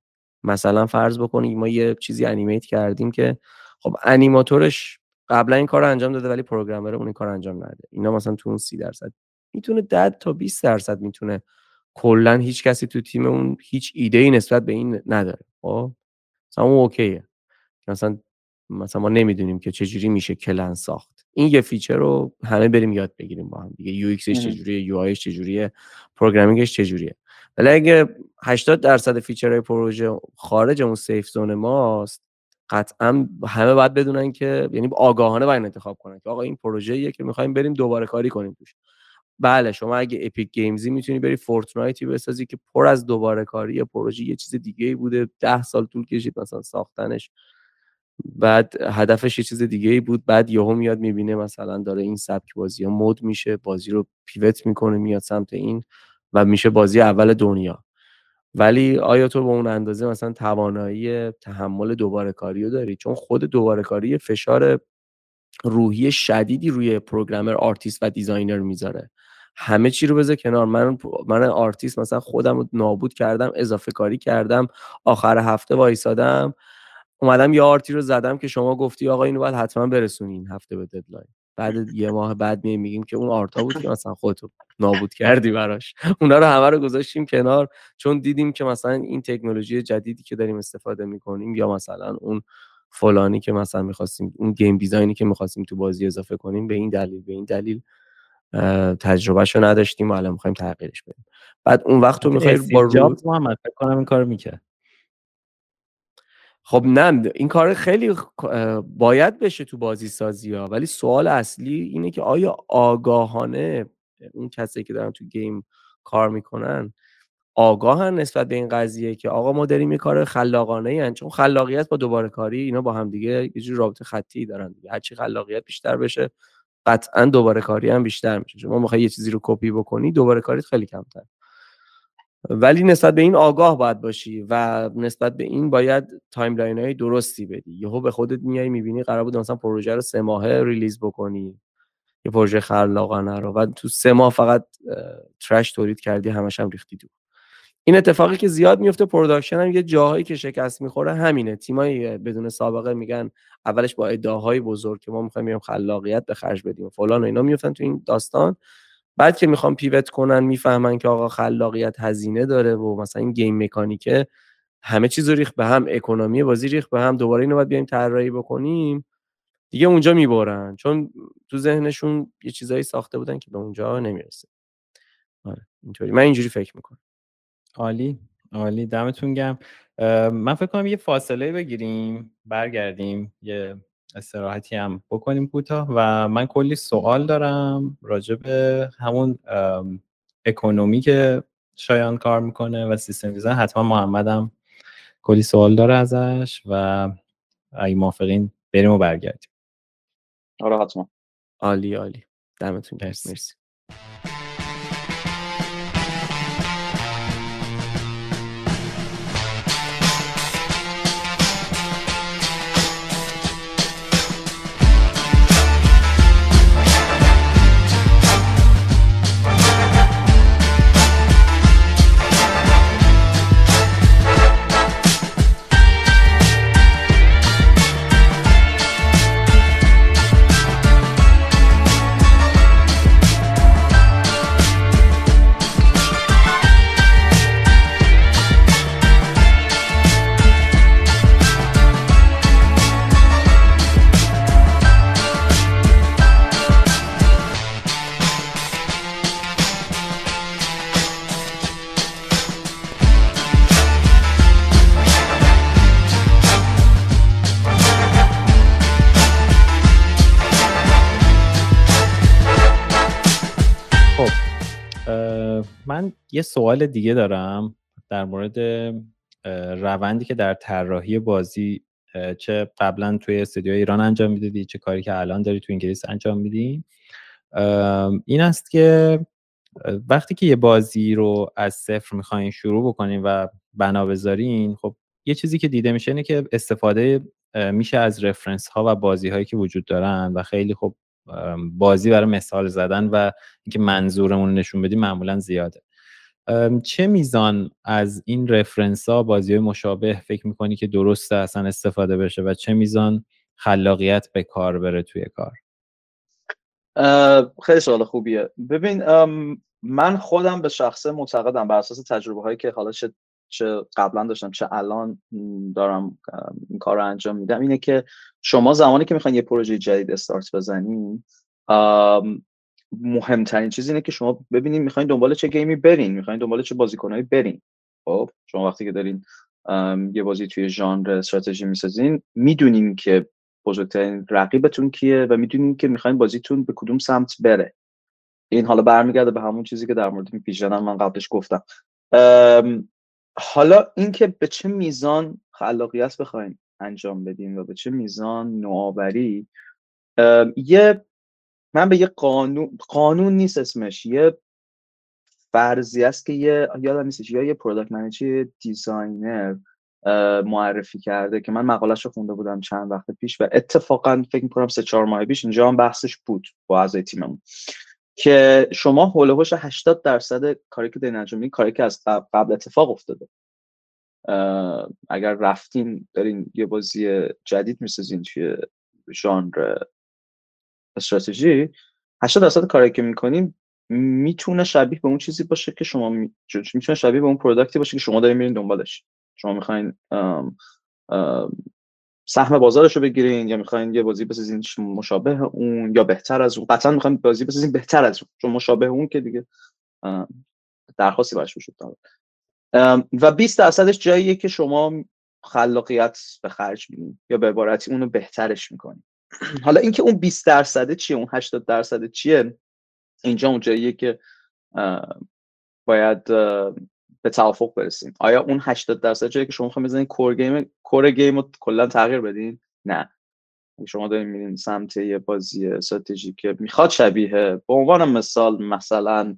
مثلا فرض بکنید ما یه چیزی animate کردیم که خب انیماتورش قبلا این کار انجام داده ولی programmer اون این کار انجام نده. اینا مثلا تو اون 30 درصد. می‌تونه 10 تا 20 درصد می‌تونه کلا هیچ کسی تو تیم اون هیچ ایده ای نسبت به این نداره. خب؟ مثلا اون okay ه. مثلا مثلا ما نمی‌دونیم که چجوری میشه کلا ساخت. این یه feature رو همه بریم یاد بگیریم با هم دیگه. UX ش چجوریه UI ش چجوریه programmingش چجوریه. ولی اگه 80 درصد featureهای پروژه خارج اون safe zone ماست قطعا همه باید بدونن که یعنی آگاهانه باید انتخاب کنن که آقا این پروژه‌ایه که می‌خوایم بریم دوباره کاری کنیم توش. بله شما اگه Epic Gamesی می‌تونی بری Fortniteی بسازی که پر از دوباره کاری یا پروژه یه چیز دیگه بوده ده سال طول کشید مثلا ساختنش. بعد هدفش یه چیز دیگه ای بود. بعد یهو میاد می‌بینه مثلا داره این سبک بازی ها مد میشه بازی رو pivot می‌کنه میاد سمت این و میشه بازی اول دنیا. ولی آیا تو به اون اندازه مثلا توانایی تحمل دوباره کاری رو داری؟ چون خود دوباره کاری فشار روحی شدیدی روی programmer artist و designer می‌ذاره. همه چی رو بذار کنار. من من آرتیست مثلا خودم رو نابود کردم اضافه کاری کردم آخر هفته وایسادم. اومدم یه artی رو زدم که شما گفتی آقا اینو باید حتما برسونین هفته به deadline. بعد یه ماه بعد می میگیم که اون آرتا بود که مثلا خودتو نابود کردی براش. اونا رو همه رو گذاشتیم کنار چون دیدیم که مثلا این تکنولوژی جدیدی که داریم استفاده می‌کنیم یا مثلا اون فلانی که مثلا می‌خواستیم اون گیم دیزاینی که می‌خواستیم تو بازی اضافه کنیم به این دلیل به این دلیل تجربهشو نداشتیم و الان می‌خوایم تغییرش بدیم. بعد اون وقت تو می‌خوای با رو محمد فکر کنم این کارو می‌کرد. خب نه این کار خیلی باید بشه تو بازی سازی ها ولی سوال اصلی اینه که آیا آگاهانه اون کسی که دارن تو گیم کار می‌کنن آگاهن نسبت به این قضیه که آقا ما داریم یه کار خلاقانه ای چون خلاقیت با دوباره کاری اینا با هم دیگه یه جور رابطه خطی دارن دیگه. هرچی خلاقیت بیشتر بشه قطعا دوباره کاری هم بیشتر میشه. شما می‌خوای یه چیزی رو کپی بکنی دوباره کاریت خیلی کمتر ولی نسبت به این آگاه باید باشی و نسبت به این باید timeline های درستی بدی. یهو به خودت میای می‌بینی قرار بود مثلا پروژه رو سه ماهه release بکنی یه پروژه خلاقانه رو و تو سه ماه فقط trash تولید کردی همش هم ریختی تو. این اتفاقی که زیاد میفته production هم یه جاهایی که شکست می‌خوره همینه. تیمایی بدون سابقه میگن اولش با ادعاهای بزرگ که ما می‌خوایم خلاقیت به خرج بدیم فلان و اینا میفتن تو این داستان. بعد که می‌خوام پیوت کنن می‌فهمن که آقا خلاقیت هزینه داره و مثلا این گیم مکانیکه همه چیز رو ریخ به هم اکونومی بازی ریخ به هم دوباره اینو باید بیایم طراحی بکنیم. دیگه اونجا می‌برن. چون تو ذهنشون یه چیزایی ساخته بودن که به اونجا نمی‌رسه. آره اینطوری. من اینجوری فکر می‌کنم. عالی. عالی. دمتون گم من فکر کنم یه فاصله بگیریم. برگردیم. یه استراحتی هم بکنیم کوتاه و من کلی سوال دارم راجع به همون اکونومی که شایان کار می‌کنه و سیستم دیزاین. حتما محمدم کلی سوال داره ازش و اگه موافقین بریم و برگردیم. آره حتما. عالی عالی. دمتون گرم. مرسی. یه سوال دیگه دارم در مورد روندی که در طراحی بازی چه قبلا توی استودیو ایران انجام می‌دادی چه کاری که الان داری تو انگلیس انجام میدی؟ این است که وقتی که یه بازی رو از صفر می‌خواین شروع بکنین و بنا بذارین خب یه چیزی که دیده میشه اینه که استفاده میشه از رفرنس ها و بازی هایی که وجود دارن و خیلی خب بازی برای مثال زدن و اینکه منظورمون نشون بدیم معمولا زیاده. چه میزان از این رفرنس ها بازی مشابه فکر می‌کنی که درسته اصلا استفاده بشه و چه میزان خلاقیت به کار بره توی کار؟ خیلی سوال خوبیه. ببین من خودم به شخصه معتقدم بر اساس تجربه هایی که حالا چه, چه قبلا داشتم چه الان دارم این کار رو انجام میدم اینه که شما زمانی که می‌خواین یه پروژه جدید استارت بزنین مهمترین چیز اینه که شما ببینید می‌خواین دنبال چه گیمی برین می‌خواین دنبال چه بازیکنایی برین. خب شما وقتی که دارین یه بازی توی ژانر استراتژی می‌سازین می‌دونین که بزرگترین رقیبتون کیه و می‌دونین که می‌خواین بازیتون به کدوم سمت بره. این حالا برمیگرده به همون چیزی که در مورد پیشن من قبلش گفتم. حالا اینکه به چه میزان خلاقیت بخواین انجام بدین و به چه میزان نوآوری یه من به یه قانون قانون نیست اسمش. یه فرضی است که یه یادم نیستش یا یه product manager designer معرفی کرده که من مقالش رو خونده بودم چند وقت پیش و اتفاقا فکر می‌کنم سه چهار ماه پیش اینجا هم بحثش بود با اعضای تیممون که شما حول و حوش 80 درصد کاری که دارین انجام کاری که از قبل اتفاق افتاده. اگر رفتین دارین یه بازی جدید می‌سازین توی ژانر استراتژی 80 درصد کاری که می‌کنیم می‌تونه شبیه به اون چیزی باشه که شما می... می‌تونه شبیه به اون پروداکتی باشه که شما دارین میرین دنبالش. شما می‌خواین سهم بازارش رو بگیرین یا می‌خواین یه بازی بسازین مشابه اون یا بهتر از اون. قطعا می‌خواین بازی بسازین بهتر از اون چون مشابه اون که دیگه درخواستی براش وجود داره. و 20 درصدش جاییه که شما خلاقیت به خرج میدین یا به عبارتی اونو بهترش می‌کنین. حالا اینکه اون 20 درصد چیه اون 80 درصد چیه؟ اینجا اون جاییه که باید به توافق برسیم. آیا اون 80 درصد جایی که شما می‌خواین بزنین کور گیم کور گیم رو کلا تغییر بدین؟ نه. شما دارین میرین سمت یه بازی استراتژی که می‌خواد شبیه به عنوان مثال مثلا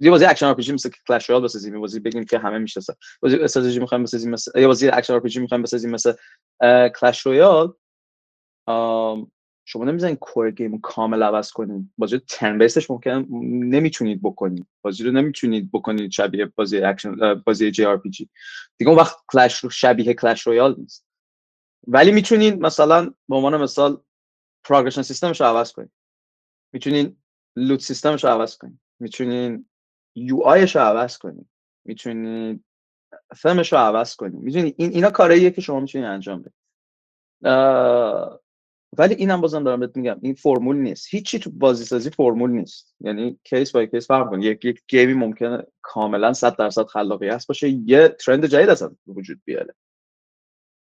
یه بازی اکشن RPG مثل Clash Royale بسازیم یه بازی بگیم که همه می‌شناسن. بازی استراتژی می‌خوایم بسازیم مثل یه بازی اکشن RPG می‌خوایم بسازیم مثل Clash Royale شما نمی‌زنید core game کامل عوض کنید بازی turn-basedش ممکن نمی‌تونید بکنید بازی رو نمی‌تونید بکنید شبیه بازی اکشن بازی JRPG. دیگه اون وقت کلش رو شبیه Clash Royale نیست. ولی می‌تونید مثلا به عنوان مثال progression systemش رو عوض کنید می‌تونین loot systemش رو عوض کنید می‌تونین UIش رو عوض کنید می‌تونید themeش رو عوض کنید می‌تونید این اینا کارهاییه که شما می‌تونید انجام بدید ولی اینم بازم دارم بهت میگم این فرمول نیست. هیچی تو بازی سازی فرمول نیست. یعنی case by case فرق کنه یک یک gameی ممکنه کاملا 100 درصد خلاقیت باشه یه trend جدید اصلا وجود بیاره.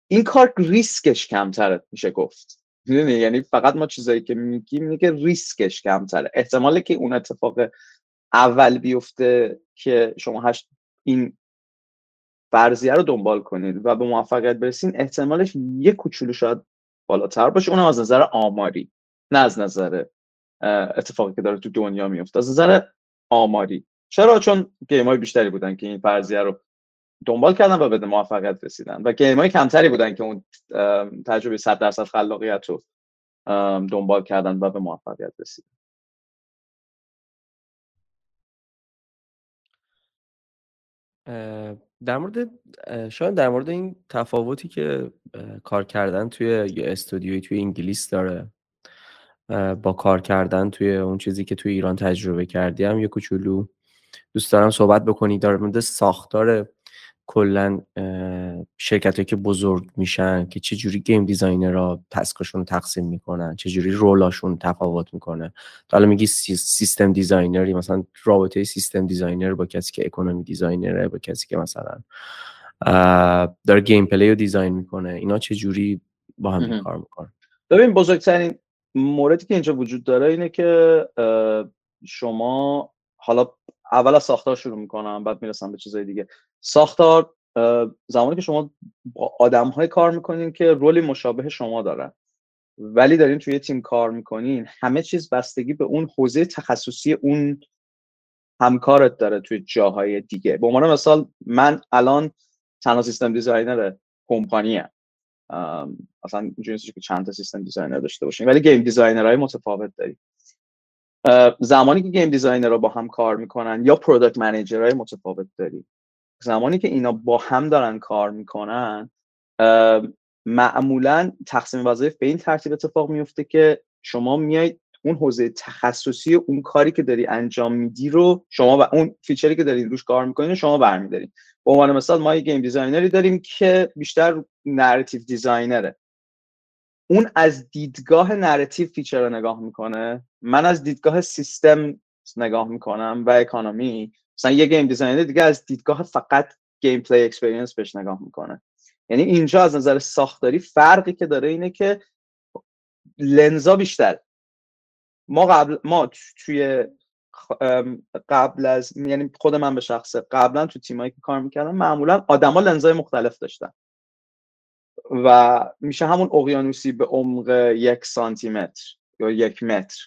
این کار ریسکش کمتره میشه گفت. می‌دونی؟ یعنی فقط ما چیزایی که میگیم که ریسکش کمتره. احتمالی که اون اتفاق اول بیفته که شما هشت این فرضیه رو دنبال کنید و به موفقیت برسین احتمالش یه کوچولو شاید بالاتر باشه. اونم از نظر آماری نه از نظر اتفاقی که داره تو دنیا میفته از نظر آماری. چرا؟ چون گیم های بیشتری بودن که این فرضیه رو دنبال کردن و به موفقیت رسیدن و گیم های کمتری بودن که اون تجربه 100 درصد خلاقیت رو دنبال کردن و به موفقیت رسیدن. در مورد شاید در مورد این تفاوتی که کار کردن توی استودیوی توی انگلیس داره با کار کردن توی اون چیزی که توی ایران تجربه کردیم یه کوچولو. دوست دارم صحبت بکنی. در مورد ساختار کلا شرکت که بزرگ میشن که چه جوری game designerا taskشون تقسیم می‌کنن چه جوری roleاشون تفاوت می‌کنه. حالا میگی system designerی مثلا رابطه system designer با کسی که economy designerه با کسی که مثلا داره gameplay رو design می‌کنه. اینا چه جوری با هم کار می‌کنن؟ ببین بزرگترین موردی که اینجا وجود داره اینه که شما حالا اول از ساختار شروع می‌کنم بعد می‌رسم به چیزای دیگه. ساختار زمانی که شما با آدم های کار می‌کنین که roleی مشابه شما دارن. ولی دارین توی تیم کار می‌کنین همه چیز بستگی به اون حوزه تخصصی اون همکارت داره توی جاهای دیگه. به عنوان مثال من الان تنها system designer کمپانی اصلا اینجوری که چند تا system designer داشته باشین ولی game designerهای متفاوت داریم. زمانی که game designerا با هم کار می‌کنن یا product managerهای متفاوت داریم. زمانی که اینا با هم دارن کار می‌کنن معمولا تقسیم وظایف به این ترتیب اتفاق میفته که شما میایید اون حوزه تخصصی اون کاری که داری انجام میدی رو شما و اون featureی که داری روش کار می‌کنید شما برمیدارید به عنوان مثال ما یه game designerی داریم که بیشتر narrative designerه. اون از دیدگاه narrative feature رو نگاه می‌کنه من از دیدگاه سیستم نگاه می‌کنم و economy مثلا یه game designer دیگه از دیدگاه فقط gameplay experience بهش نگاه می‌کنه. یعنی اینجا از نظر ساختاری فرقی که داره اینه که lensا بیشتر. ما قبل ما توی قبل از یعنی خود من به شخصه قبلا تو تیمایی که کار می‌کردم معمولا آدما lensای مختلف داشتن. و میشه همون اقیانوسی به عمق یک سانتی متر یا یک متر.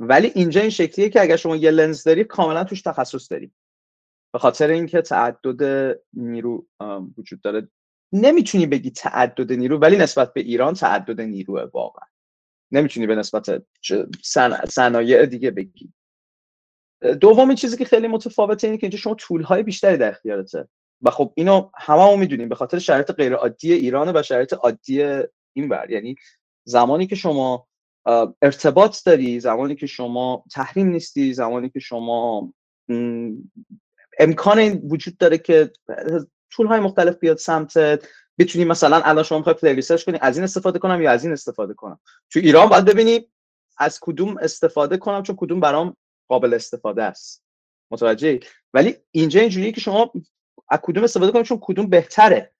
ولی اینجا این شکلیه که اگر شما یه لنز داری کاملا توش تخصص داری. به خاطر اینکه تعدد نیرو وجود داره. نمی‌تونی بگی تعدد نیرو ولی نسبت به ایران تعدد نیروه واقعا. نمی‌تونی به نسبت صنایع دیگه بگی. دومین چیزی که خیلی متفاوته اینه که اینجا شما طول های بیشتری در اختیارته. و خب اینو هممون می‌دونیم. به خاطر شرایط غیر عادی ایران و شرایط عادی این بر یعنی زمانی که شما ارتباط داری زمانی که شما تحریم نیستی زمانی که شما امکان وجود داره که tool های مختلف بیاد سمتت. بتونی مثلا الان شما می‌خوای player research کنی از این استفاده کنم یا از این استفاده کنم؟ تو ایران باید ببینی از کدوم استفاده کنم چون کدوم برام قابل استفاده است. متوجه ولی اینجا اینجوریه که شما از کدوم استفاده کنید چون کدوم بهتره.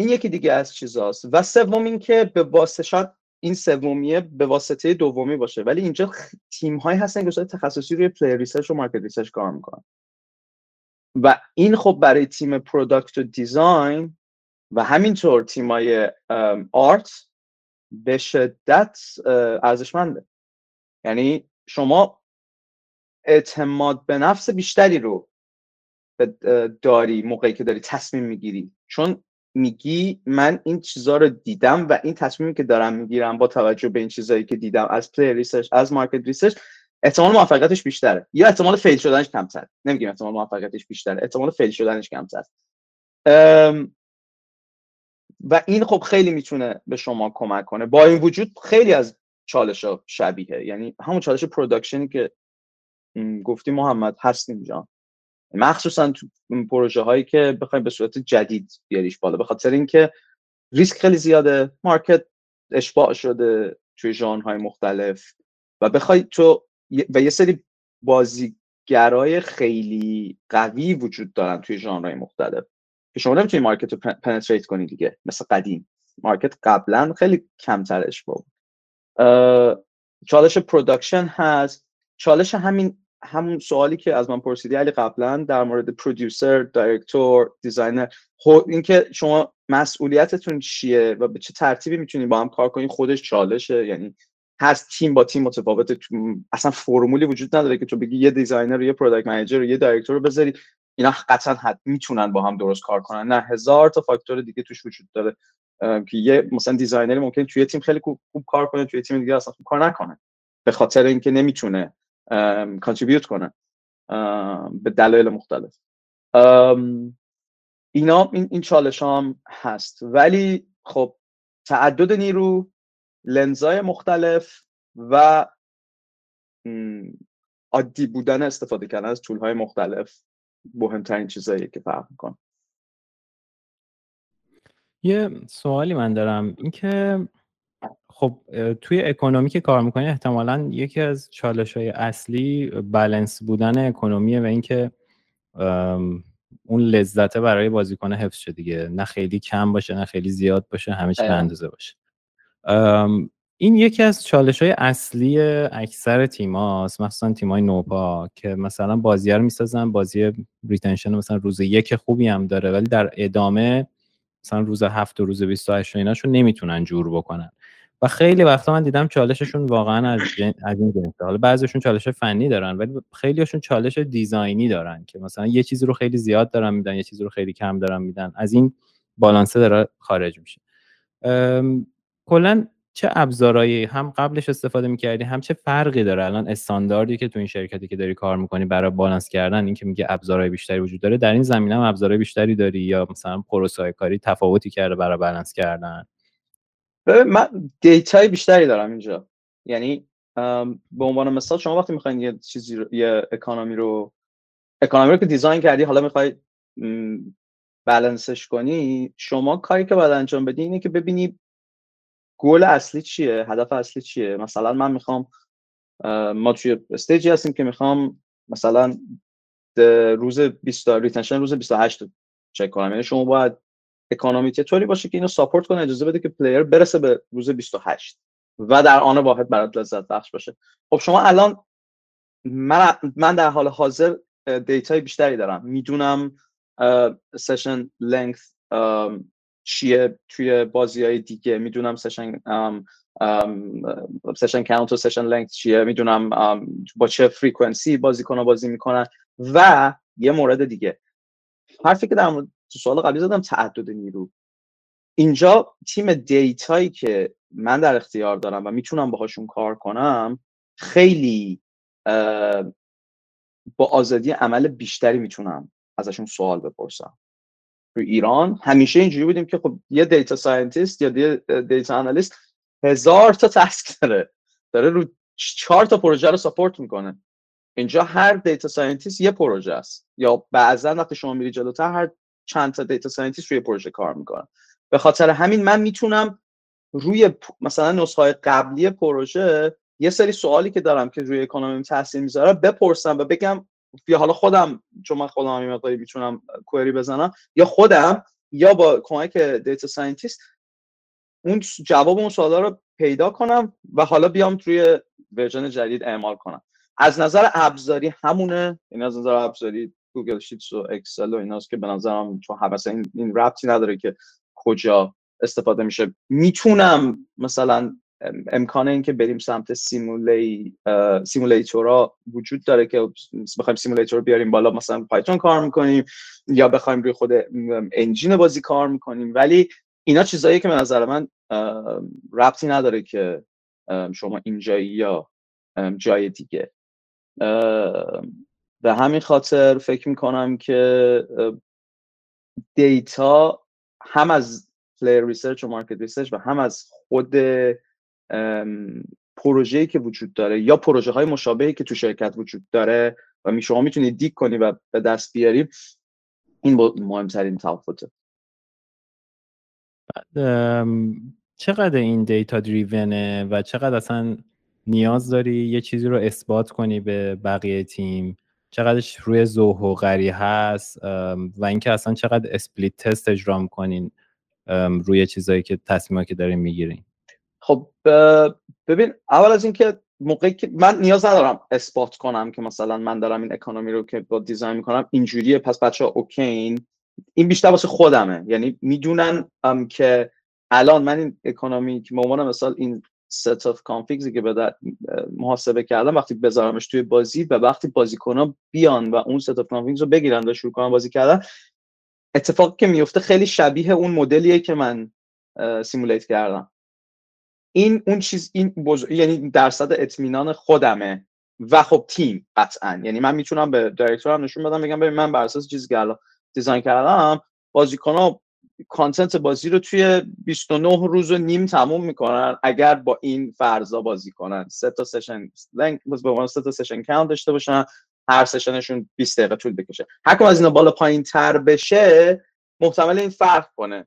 این یکی دیگه از چیزاست. و سوم این که به واسطه این سومیه به واسطه دومی باشه. ولی اینجا تیم هایی هستن که تخصصی روی player research و market research کار می‌کنن. و این خب برای تیم product و design و همینطور تیم های art به شدت ارزشمنده. یعنی شما اعتماد به نفس بیشتری رو داری موقعی که داری تصمیم می‌گیری. چون میگی من این چیزها رو دیدم و این تصمیمی که دارم می‌گیرم با توجه به این چیزهایی که دیدم از player research از market research احتمال موفقیتش بیشتره. یا احتمال fail شدنش کمتر. نمیگیم احتمال موفقیتش بیشتره. احتمال fail شدنش کمتر. و این خب خیلی می‌تونه به شما کمک کنه. با این وجود خیلی از چالش ها شبیه یعنی همون چالش production ی که گفتی محمد هست اینجا مخصوصا تو پروژه هایی که بخوایم به صورت جدید بیاریش بالا به خاطر اینکه ریسک خیلی زیاده market اشباع شده توی های مختلف و بخوای تو و یه سری بازیگرای خیلی قوی وجود دارن توی های مختلف که شما نمی‌تونی market رو penetrate کنی دیگه مثل قدیم. market قبلا خیلی کمتر اشباع بود. چالش production هست. چالش همین همون سوالی که از من پرسیدی علی قبلا در مورد producer director designer خب اینکه شما مسئولیتتون چیه و به چه ترتیبی می‌تونید با هم کار کنید خودش چالشه یعنی هست تیم با تیم متفاوته اصلا فرمولی وجود نداره که تو بگی یه designer یه product manager یه director رو بذاری. اینا قطعا حد می‌تونن با هم درست کار کنن. نه هزار تا فاکتور دیگه توش وجود داره که یه مثلا designer ی ممکن توی تیم خیلی خوب کار کنه توی تیم دیگه اصلا خوب کار نکنه به خاطر اینکه نمی‌تونه contribute کنه. به دلایل مختلف. اینا این, این چالش هم هست. ولی خب تعدد نیرو لنزای مختلف و عادی بودن استفاده کردن از طول های مختلف مهمترین چیزایی که فرق می‌کنه. یه سوالی من دارم. اینکه خب توی اکونومی که کار می‌کنی احتمالا یکی از چالش های اصلی بلنس بودن اکونومیه و اینکه اون لذته برای بازیکن حفظ شد دیگه. نه خیلی کم باشه نه خیلی زیاد باشه همه چی اندازه باشه. این یکی از چالش های اصلی اکثر تیماست مثلا تیمای نوپا که مثلا بازی رو می‌سازن بازی retention مثلا روز یک خوبی هم داره ولی در ادامه مثلا روز هفت و روز 28 و ایناشو نمی‌تونن جور بکنن. و خیلی وقتا من دیدم چالششون واقعا از, از این جنسه حالا بعضیشون چالش فنی دارن ولی خیلیشون چالش design ی دارن که مثلا یه چیزی رو خیلی زیاد دارن میدن یه چیزی رو خیلی کم دارن میدن. از این بالانسه داره خارج میشه. کلا چه ابزارهایی هم قبلش استفاده می‌کردی هم چه فرقی داره؟ الان استانداردی که تو این شرکتی که داری کار می‌کنی برای بالانس کردن این که میگه ابزارهای بیشتری وجود داره در این زمینه هم ابزارهای بیشتری داری؟ یا مثلا پروسه کاری تفاوتی کرده برای بالانس کردن؟ من دیتای بیشتری دارم اینجا. یعنی به عنوان مثال شما وقتی می‌خواین یه چیزی رو، یه اکانومی رو economy رو که design کردی حالا می‌خوای بالانسش کنی شما کاری که باید انجام بدی اینه که ببینی گل اصلی چیه هدف اصلی چیه. مثلا من می‌خوام ما توی stage ی هستیم که می‌خوام مثلا روز 20 retention روز 28 چک کنم. یعنی شما باید economy طوری باشه که اینو support کنه اجازه بده که player برسه به روز 28 و در آن واحد برات لذت بخش باشه. خب شما الان من من در حال حاضر data ی بیشتری دارم. می‌دونم session length چیه توی بازی های دیگه. می‌دونم session session count و session length چیه. می‌دونم با چه frequency بازیکن بازی می‌کنن. و یه مورد دیگه. حرفی که در تو سوال قبلی زدم تعدد نیرو. اینجا تیم data یی که من در اختیار دارم و می‌تونم باهاشون کار کنم خیلی با آزادی عمل بیشتری می‌تونم ازشون سوال بپرسم. تو ایران همیشه اینجوری بودیم که خب یه data scientist یا data analyst هزار تا task داره. داره رو چهار تا پروژه رو support می‌کنه. اینجا هر data scientist یه پروژه است. یا بعضا وقتی شما میری جلوتر هر چند تا data scientist روی پروژه کار می‌کنن. به خاطر همین من می‌تونم روی مثلا نسخه قبلی پروژه یه سری سوالی که دارم که روی economy تاثیر می‌ذاره بپرسم و بگم یا حالا خودم چون من خودم همین مقداری می‌تونم query بزنم یا خودم یا با کمک data scientist اون جواب اون سوالا رو پیدا کنم و حالا بیام توی version جدید اعمال کنم. از نظر ابزاری همونه این از نظر ابزاری Google Sheets و Excel و ایناست که به نظرم چون مثلا این, این ربطی نداره که کجا استفاده میشه. می‌تونم مثلا امکان اینکه بریم سمت سیمولی سیمولیتورا وجود داره که بخوایم سیمولیتور بیاریم بالا مثلا پایتون کار می‌کنیم یا بخوایم روی خود انجین بازی کار می‌کنیم. ولی اینا چیزایی که به نظر من ربطی نداره که شما اینجایی یا جای دیگه. به همین خاطر فکر می‌کنم که data هم از player research و market research و هم از خود پروژه‌ای که وجود داره یا پروژه های مشابهی که تو شرکت وجود داره و شما می‌تونید dig کنی و به دست بیاری این مهمترین تفاوته چقدر این data driven ه و چقدر اصلا نیاز داری یه چیزی رو اثبات کنی به بقیه تیم؟ چقدرش روی ذوق و قریحه هست و اینکه اصلا چقدر split test اجرا می‌کنین روی چیزایی که تصمیمایی که دارین می‌گیرین. خب ببین اول از اینکه موقعی که من نیاز ندارم اثبات کنم که مثلا من دارم این economy رو که با design می‌کنم اینجوریه پس بچه ها okay ن این بیشتر واسه خودمه. یعنی می‌دونن که الان من این economy که به مثال این set of configs ی که به محاسبه کردم وقتی بذارمش توی بازی و وقتی بازیکن بیان و اون set of configs رو بگیرن و شروع کنن بازی کردن اتفاقی که میفته خیلی شبیه اون مدلیه که من simulate کردم. این اون چیز این یعنی درصد اطمینان خودمه و خب تیم قطعا. یعنی من می‌تونم به director م نشون بدم بگم ببین من بر اساس چیزی که الان design کردم ها content بازی رو توی 29 روز و نیم تموم می‌کنن اگر با این فرضا بازی کنن. سه تا session به سه تا سشن کاونت داشته باشن هر سشنشون 20 دقیقه طول بکشه. هر از اینا بالا پایین تر بشه محتمل این فرق کنه.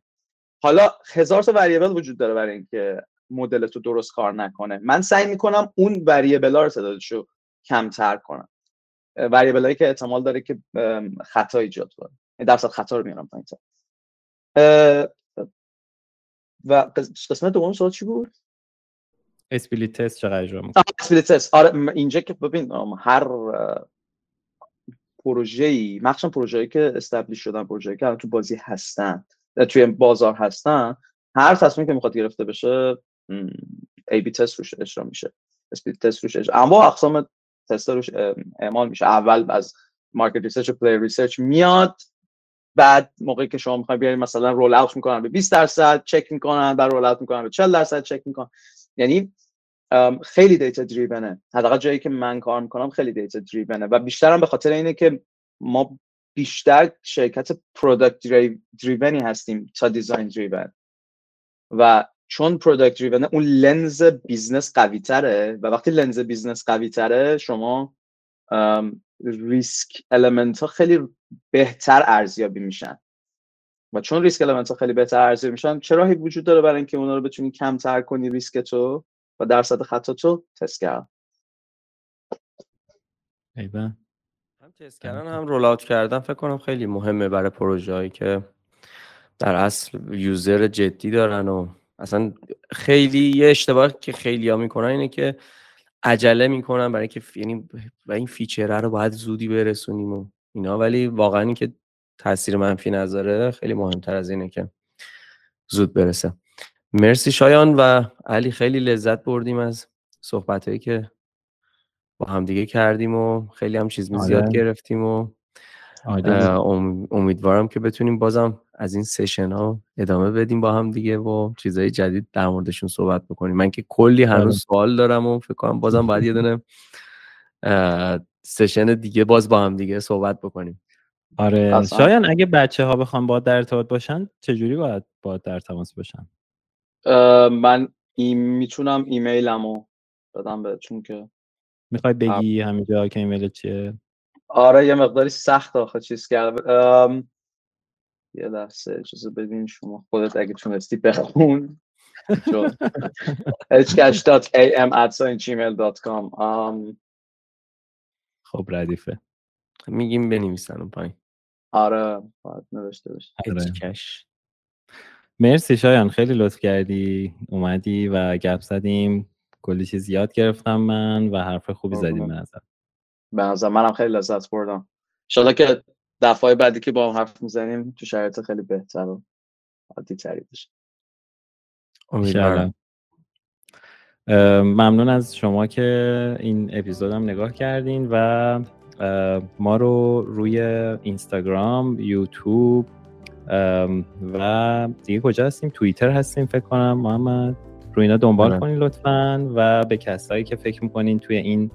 حالا هزار تا وریبل وجود داره برای اینکه مدل تو درست کار نکنه. من سعی می‌کنم اون وریبل ها رو کمتر کنم. وریبل هایی که احتمال داره که خطا ایجاد کنه. درصد خطا رو میارم پایین و قسمت دوم سوال چی بود؟ split test چقدر اجرا split test. آره اینجا که ببین هر پروژه‌ای مخصوصا پروژه‌ای که establish شدن پروژه‌ای که تو بازی هستن توی بازار هستن هر تصمیمی که می‌خواد گرفته بشه A/B test روش اجرا میشه. split test روش اجرا. انواع اقسام تست روش اعمال میشه. اول از market research و play research میاد بعد موقعی که شما می‌خواید بیارید مثلا roll out می‌کنن به 20 درصد چک می‌کنن بعد roll out می‌کنن به 40 درصد چک می‌کنن. یعنی خیلی data driven ه حداقل جایی که من کار می‌کنم خیلی data driven ه و بیشتر هم به خاطر اینه که ما بیشتر شرکت product driven ی هستیم تا design driven و چون product driven اون لنز business قوی تره و وقتی لنز business قوی تره شما risk element ها خیلی بهتر ارزیابی میشن. و چون risk element ها خیلی بهتر ارزیابی میشن چه راهی وجود داره برای اینکه اونا رو بتونی کمتر کنی ریسک تو و درصد خطا تو تست کرد هم تست کردن هم roll out کردن فکر کنم خیلی مهمه برای پروژه هایی که در اصل user جدی دارن و اصلا خیلی یه اشتباه که خیلی ها می‌کنن اینه که عجله می‌کنن برای اینکه یعنی و این فیچره رو باید زودی برسونیم و اینا ولی واقعا این که تاثیر منفی نذاره خیلی مهمتر از اینه که زود برسه مرسی شایان و علی خیلی لذت بردیم از صحبت هایی که با همدیگه کردیم و خیلی هم چیز زیاد آره. گرفتیم و امیدوارم که بتونیم بازم از این سشن ها ادامه بدیم با هم دیگه و چیزهای جدید در موردشون صحبت بکنیم. من که کلی هنوز آره. سوال دارم و فکر کنم بازم باید یه دونه سشن دیگه باز با هم دیگه صحبت بکنیم. آره. شاید اگه بچه ها بخوان با در ارتباط باشن چجوری باید با در تماس باشن؟ من ای می‌تونم ایمیلمو بدم بهتون که می‌خوای بگی همینجا که ایمیل چیه؟ آره یه مقداری سخت آخه چیز کرد. یه لحظه اجازه بدین شما خودت اگه تونستی بخون. hcash.am@gmail.com خب ردیفه. میگیم بنویسن اون پایین. آره باید نوشته بشه آره. مرسی شایان خیلی لطف کردی. اومدی و گپ زدیم. کلی چیز یاد گرفتم من و حرف خوبی زدیم به نظر به نظر منم خیلی لذت بردم. انشالله که دفعه بعدی که با هم حرف می‌زنیم تو شرایط خیلی بهتر و عادی تری بشه. امیدوارم. ممنون از شما که این اپیزودم نگاه کردین و ما رو روی اینستاگرام یوتیوب و دیگه کجا هستیم؟ توییتر هستیم فکر کنم. محمد روی اینا دنبال آره. کنین لطفا و به کسایی که فکر می‌کنین توی این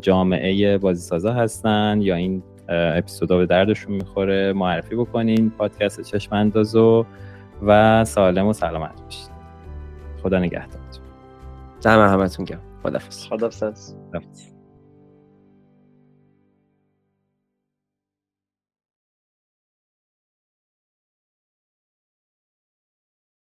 جامعه بازیسازا هستن یا این اپیزودا به دردشون می‌خوره معرفی بکنین پادکست چشم اندازو و سالم و سلامت باشید خدا نگهدارتون. دم همتون گرم. خدافظ خدافظ